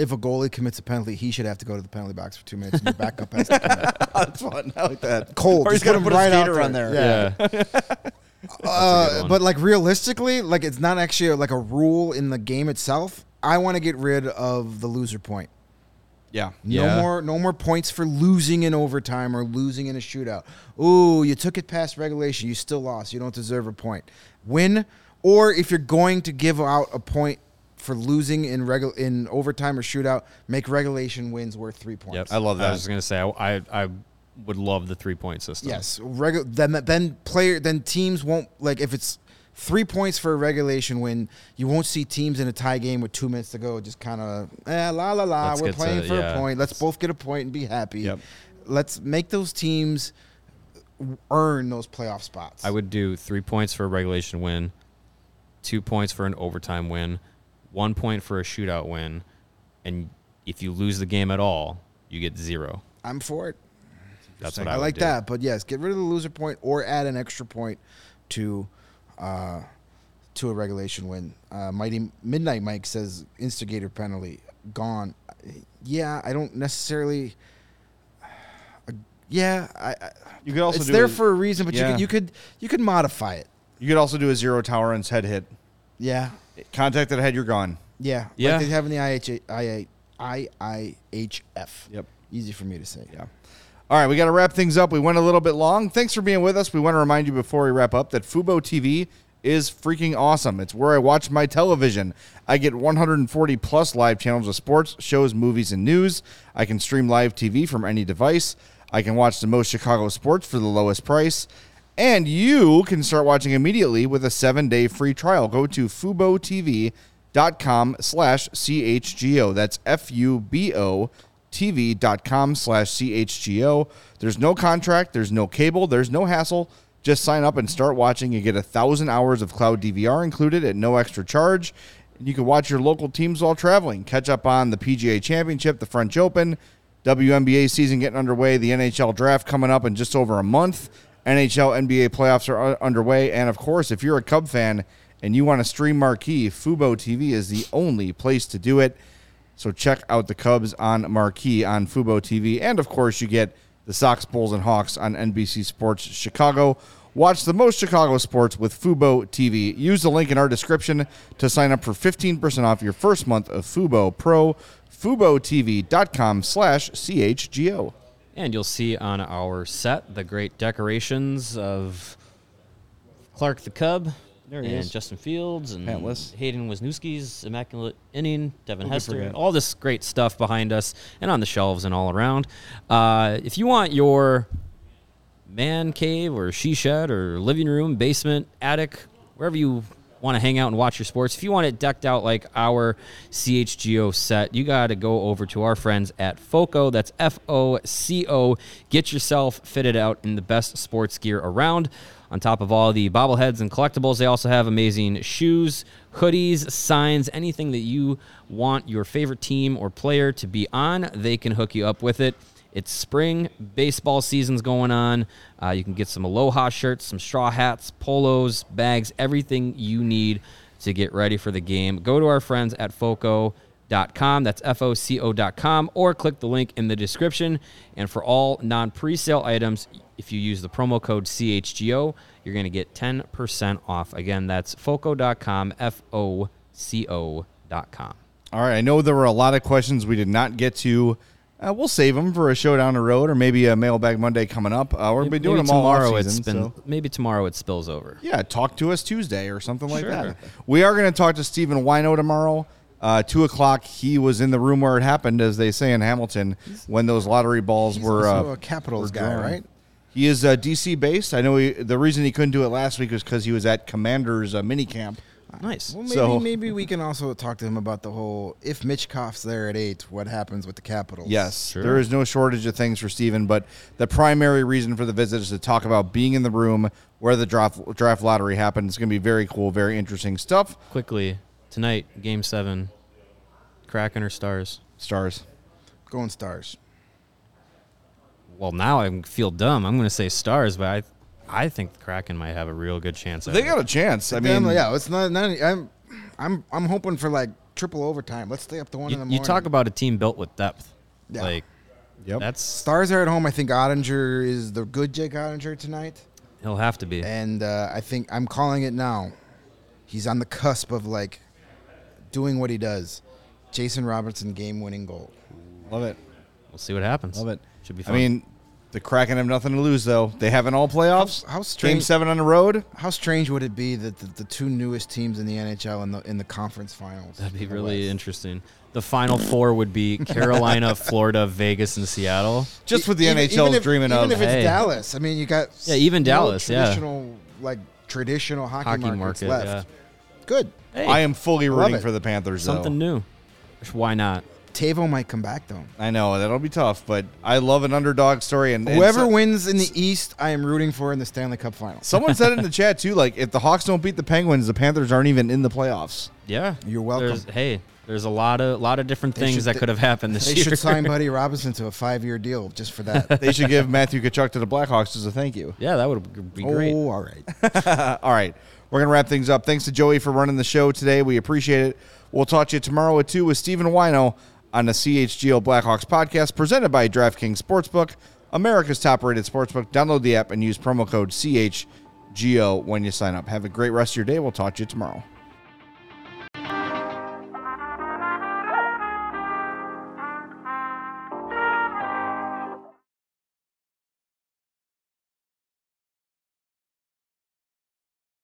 if a goalie commits a penalty, he should have to go to the penalty box for two minutes, and your backup has to come in. (laughs) That's fun. I like that. cold. Or he's Just put got to put right a out skater on there. Yeah. yeah. (laughs) Uh, but like realistically, like it's not actually like a rule in the game itself. I want to get rid of the loser point. Yeah. No Yeah. more, no more points for losing in overtime or losing in a shootout. Ooh, you took it past regulation. You still lost. You don't deserve a point. Win, or if you're going to give out a point for losing in regu- in overtime or shootout, make regulation wins worth three points. Yep. I love that. I was gonna say I, I, I would love the three point system. Yes, regu- then then player then teams won't like if it's three points for a regulation win, you won't see teams in a tie game with two minutes to go just kind of eh, la la la. Let's We're get to- playing for yeah. a point. Let's both get a point and be happy. Yep. Let's make those teams earn those playoff spots. I would do three points for a regulation win, two points for an overtime win, one point for a shootout win, and if you lose the game at all, you get zero. I'm for it. That's what I, I, would like do. that. But yes, get rid of the loser point or add an extra point to uh, to a regulation win. Uh, Mighty Midnight Mike says instigator penalty gone. Yeah, I don't necessarily. Uh, yeah, I, I, You could also it's do there a- for a reason, but you could you could you could modify it. You could also do a zero tolerance head hit. Yeah, Contact that head, you're gone. yeah, Yeah. Like they have in the IH, IA, IIHF. Yep. Easy for me to say. Yeah. All right, we got to wrap things up. We went a little bit long. Thanks for being with us. We want to remind you before we wrap up that Fubo TV is freaking awesome. It's where I watch my television. I get 140 plus live channels of sports, shows, movies, and news. I can stream live TV from any device. I can watch the most Chicago sports for the lowest price. And you can start watching immediately with a seven-day free trial. Go to FuboTV.com slash CHGO. That's F-U-B-O TV.com slash CHGO. There's no contract, there's no cable, there's no hassle. Just sign up and start watching. You get a thousand hours of cloud DVR included at no extra charge. And you can watch your local teams while traveling. Catch up on the PGA Championship, the French Open, WNBA season getting underway, the NHL draft coming up in just over a month. NHL NBA playoffs are uh, underway. And of course, if you're a Cub fan and you want to stream marquee, Fubo TV is the only place to do it. So check out the Cubs on Marquee on Fubo TV. And of course, you get the Sox, Bulls, and Hawks on NBC Sports Chicago. Watch the most Chicago sports with Fubo TV. Use the link in our description to sign up for 15% off your first month of Fubo Pro. FuboTV.com slash CHGO. And you'll see on our set the great decorations of Clark the Cub There he and is. Justin Fields and Pantless. Hayden Wesneski's immaculate inning, Devin Who Hester, all this great stuff behind us and on the shelves and all around. Uh, if you want your man cave or she shed or living room, basement, attic, wherever you want to hang out and watch your sports, if you want it decked out like our CHGO set, you got to go over to our friends at FOCO. That's F O C O. Get yourself fitted out in the best sports gear around. On top of all the bobbleheads and collectibles, they also have amazing shoes, hoodies, signs, anything that you want your favorite team or player to be on, they can hook you up with it. It's spring baseball season's going on. Uh, you can get some Aloha shirts, some straw hats, polos, bags, everything you need to get ready for the game. Go to our friends at Foco.com. That's F O C O.com, or click the link in the description. And for all non presale items, if you use the promo code CHGO, you're going to get 10% off. Again, that's Foco.com, F O C O.com. All right. I know there were a lot of questions we did not get to. Uh, we'll save them for a show down the road or maybe a Mailbag Monday coming up. Uh, we're to be doing them all tomorrow. It's season, been so- maybe tomorrow it spills over. Yeah, talk to us Tuesday or something like Sure. that. We are going to talk to Stephen Whyno tomorrow. Uh, two o'clock. He was in the room where it happened, as they say in Hamilton, when those lottery balls He's were. also Uh, a Capitals guy, drawn. right? He is uh, DC based. I know he, the reason he couldn't do it last week was because he was at Commander's uh, mini camp. Nice. Well, maybe So- maybe we can also talk to him about the whole if Michkov's there at eight, what happens with the Capitals? Yes, Sure. there is no shortage of things for Stephen, but the primary reason for the visit is to talk about being in the room where the draft draft lottery happened. It's going to be very cool, very interesting stuff. Quickly tonight, Game Seven, Kraken or Stars. Stars. going Stars. Well, now I feel dumb. I'm going to say Stars, but I, I think the Kraken might have a real good chance. at They it. got a chance. I Damn, mean, yeah, it's not. not I'm, I'm, I'm hoping for like triple overtime. Let's stay up to one You, in the you talk about a team built with depth. Yeah. Like Yep. that's Stars are at home. I think Oettinger is the good Jake Oettinger tonight, he'll have to be. and uh, I think I'm calling it now. He's on the cusp of like doing what he does. Jason Robertson game-winning goal. love it. We'll see what happens. Love it. Should be I fun. mean, the Kraken have nothing to lose though. They haven't all playoffs. How- how Game seven on the road. How strange would it be that the, the two newest teams in the NHL in the in the conference finals? that'd be really West? interesting. The final four would be (laughs) Carolina, Florida, Vegas, and Seattle. Just what the Even- NHL even is if- dreaming even of. Even if it's Hey. Dallas, I mean, you got Yeah, even no Dallas, yeah. traditional like traditional hockey, Hockey markets market, left. yeah. Good. Hey, I am fully rooting for the Panthers. Though. Something though. new. Why not? Teuvo might come back though. I know that'll be tough, but I love an underdog story. And and Whoever so- wins in the East, I am rooting for in the Stanley Cup Finals. Someone said it in the (laughs) chat too. Like, if the Hawks don't beat the Penguins, the Panthers aren't even in the playoffs. Yeah, You're welcome. There's, hey, there's a lot of lot of different They things should- that could have happened this They year. should sign Buddy (laughs) Robinson to a five-year deal just for that. They should give Matthew Tkachuk to the Blackhawks as a thank you. yeah, that would be great. Oh, all right. (laughs) All right. We're going to wrap things up. Thanks to Joey for running the show today. We appreciate it. We'll talk to you tomorrow at 2 with Stephen Whyno on the CHGO Blackhawks podcast presented by DraftKings Sportsbook, America's top rated sportsbook. Download the app and use promo code CHGO when you sign up. Have a great rest of your day. We'll talk to you tomorrow.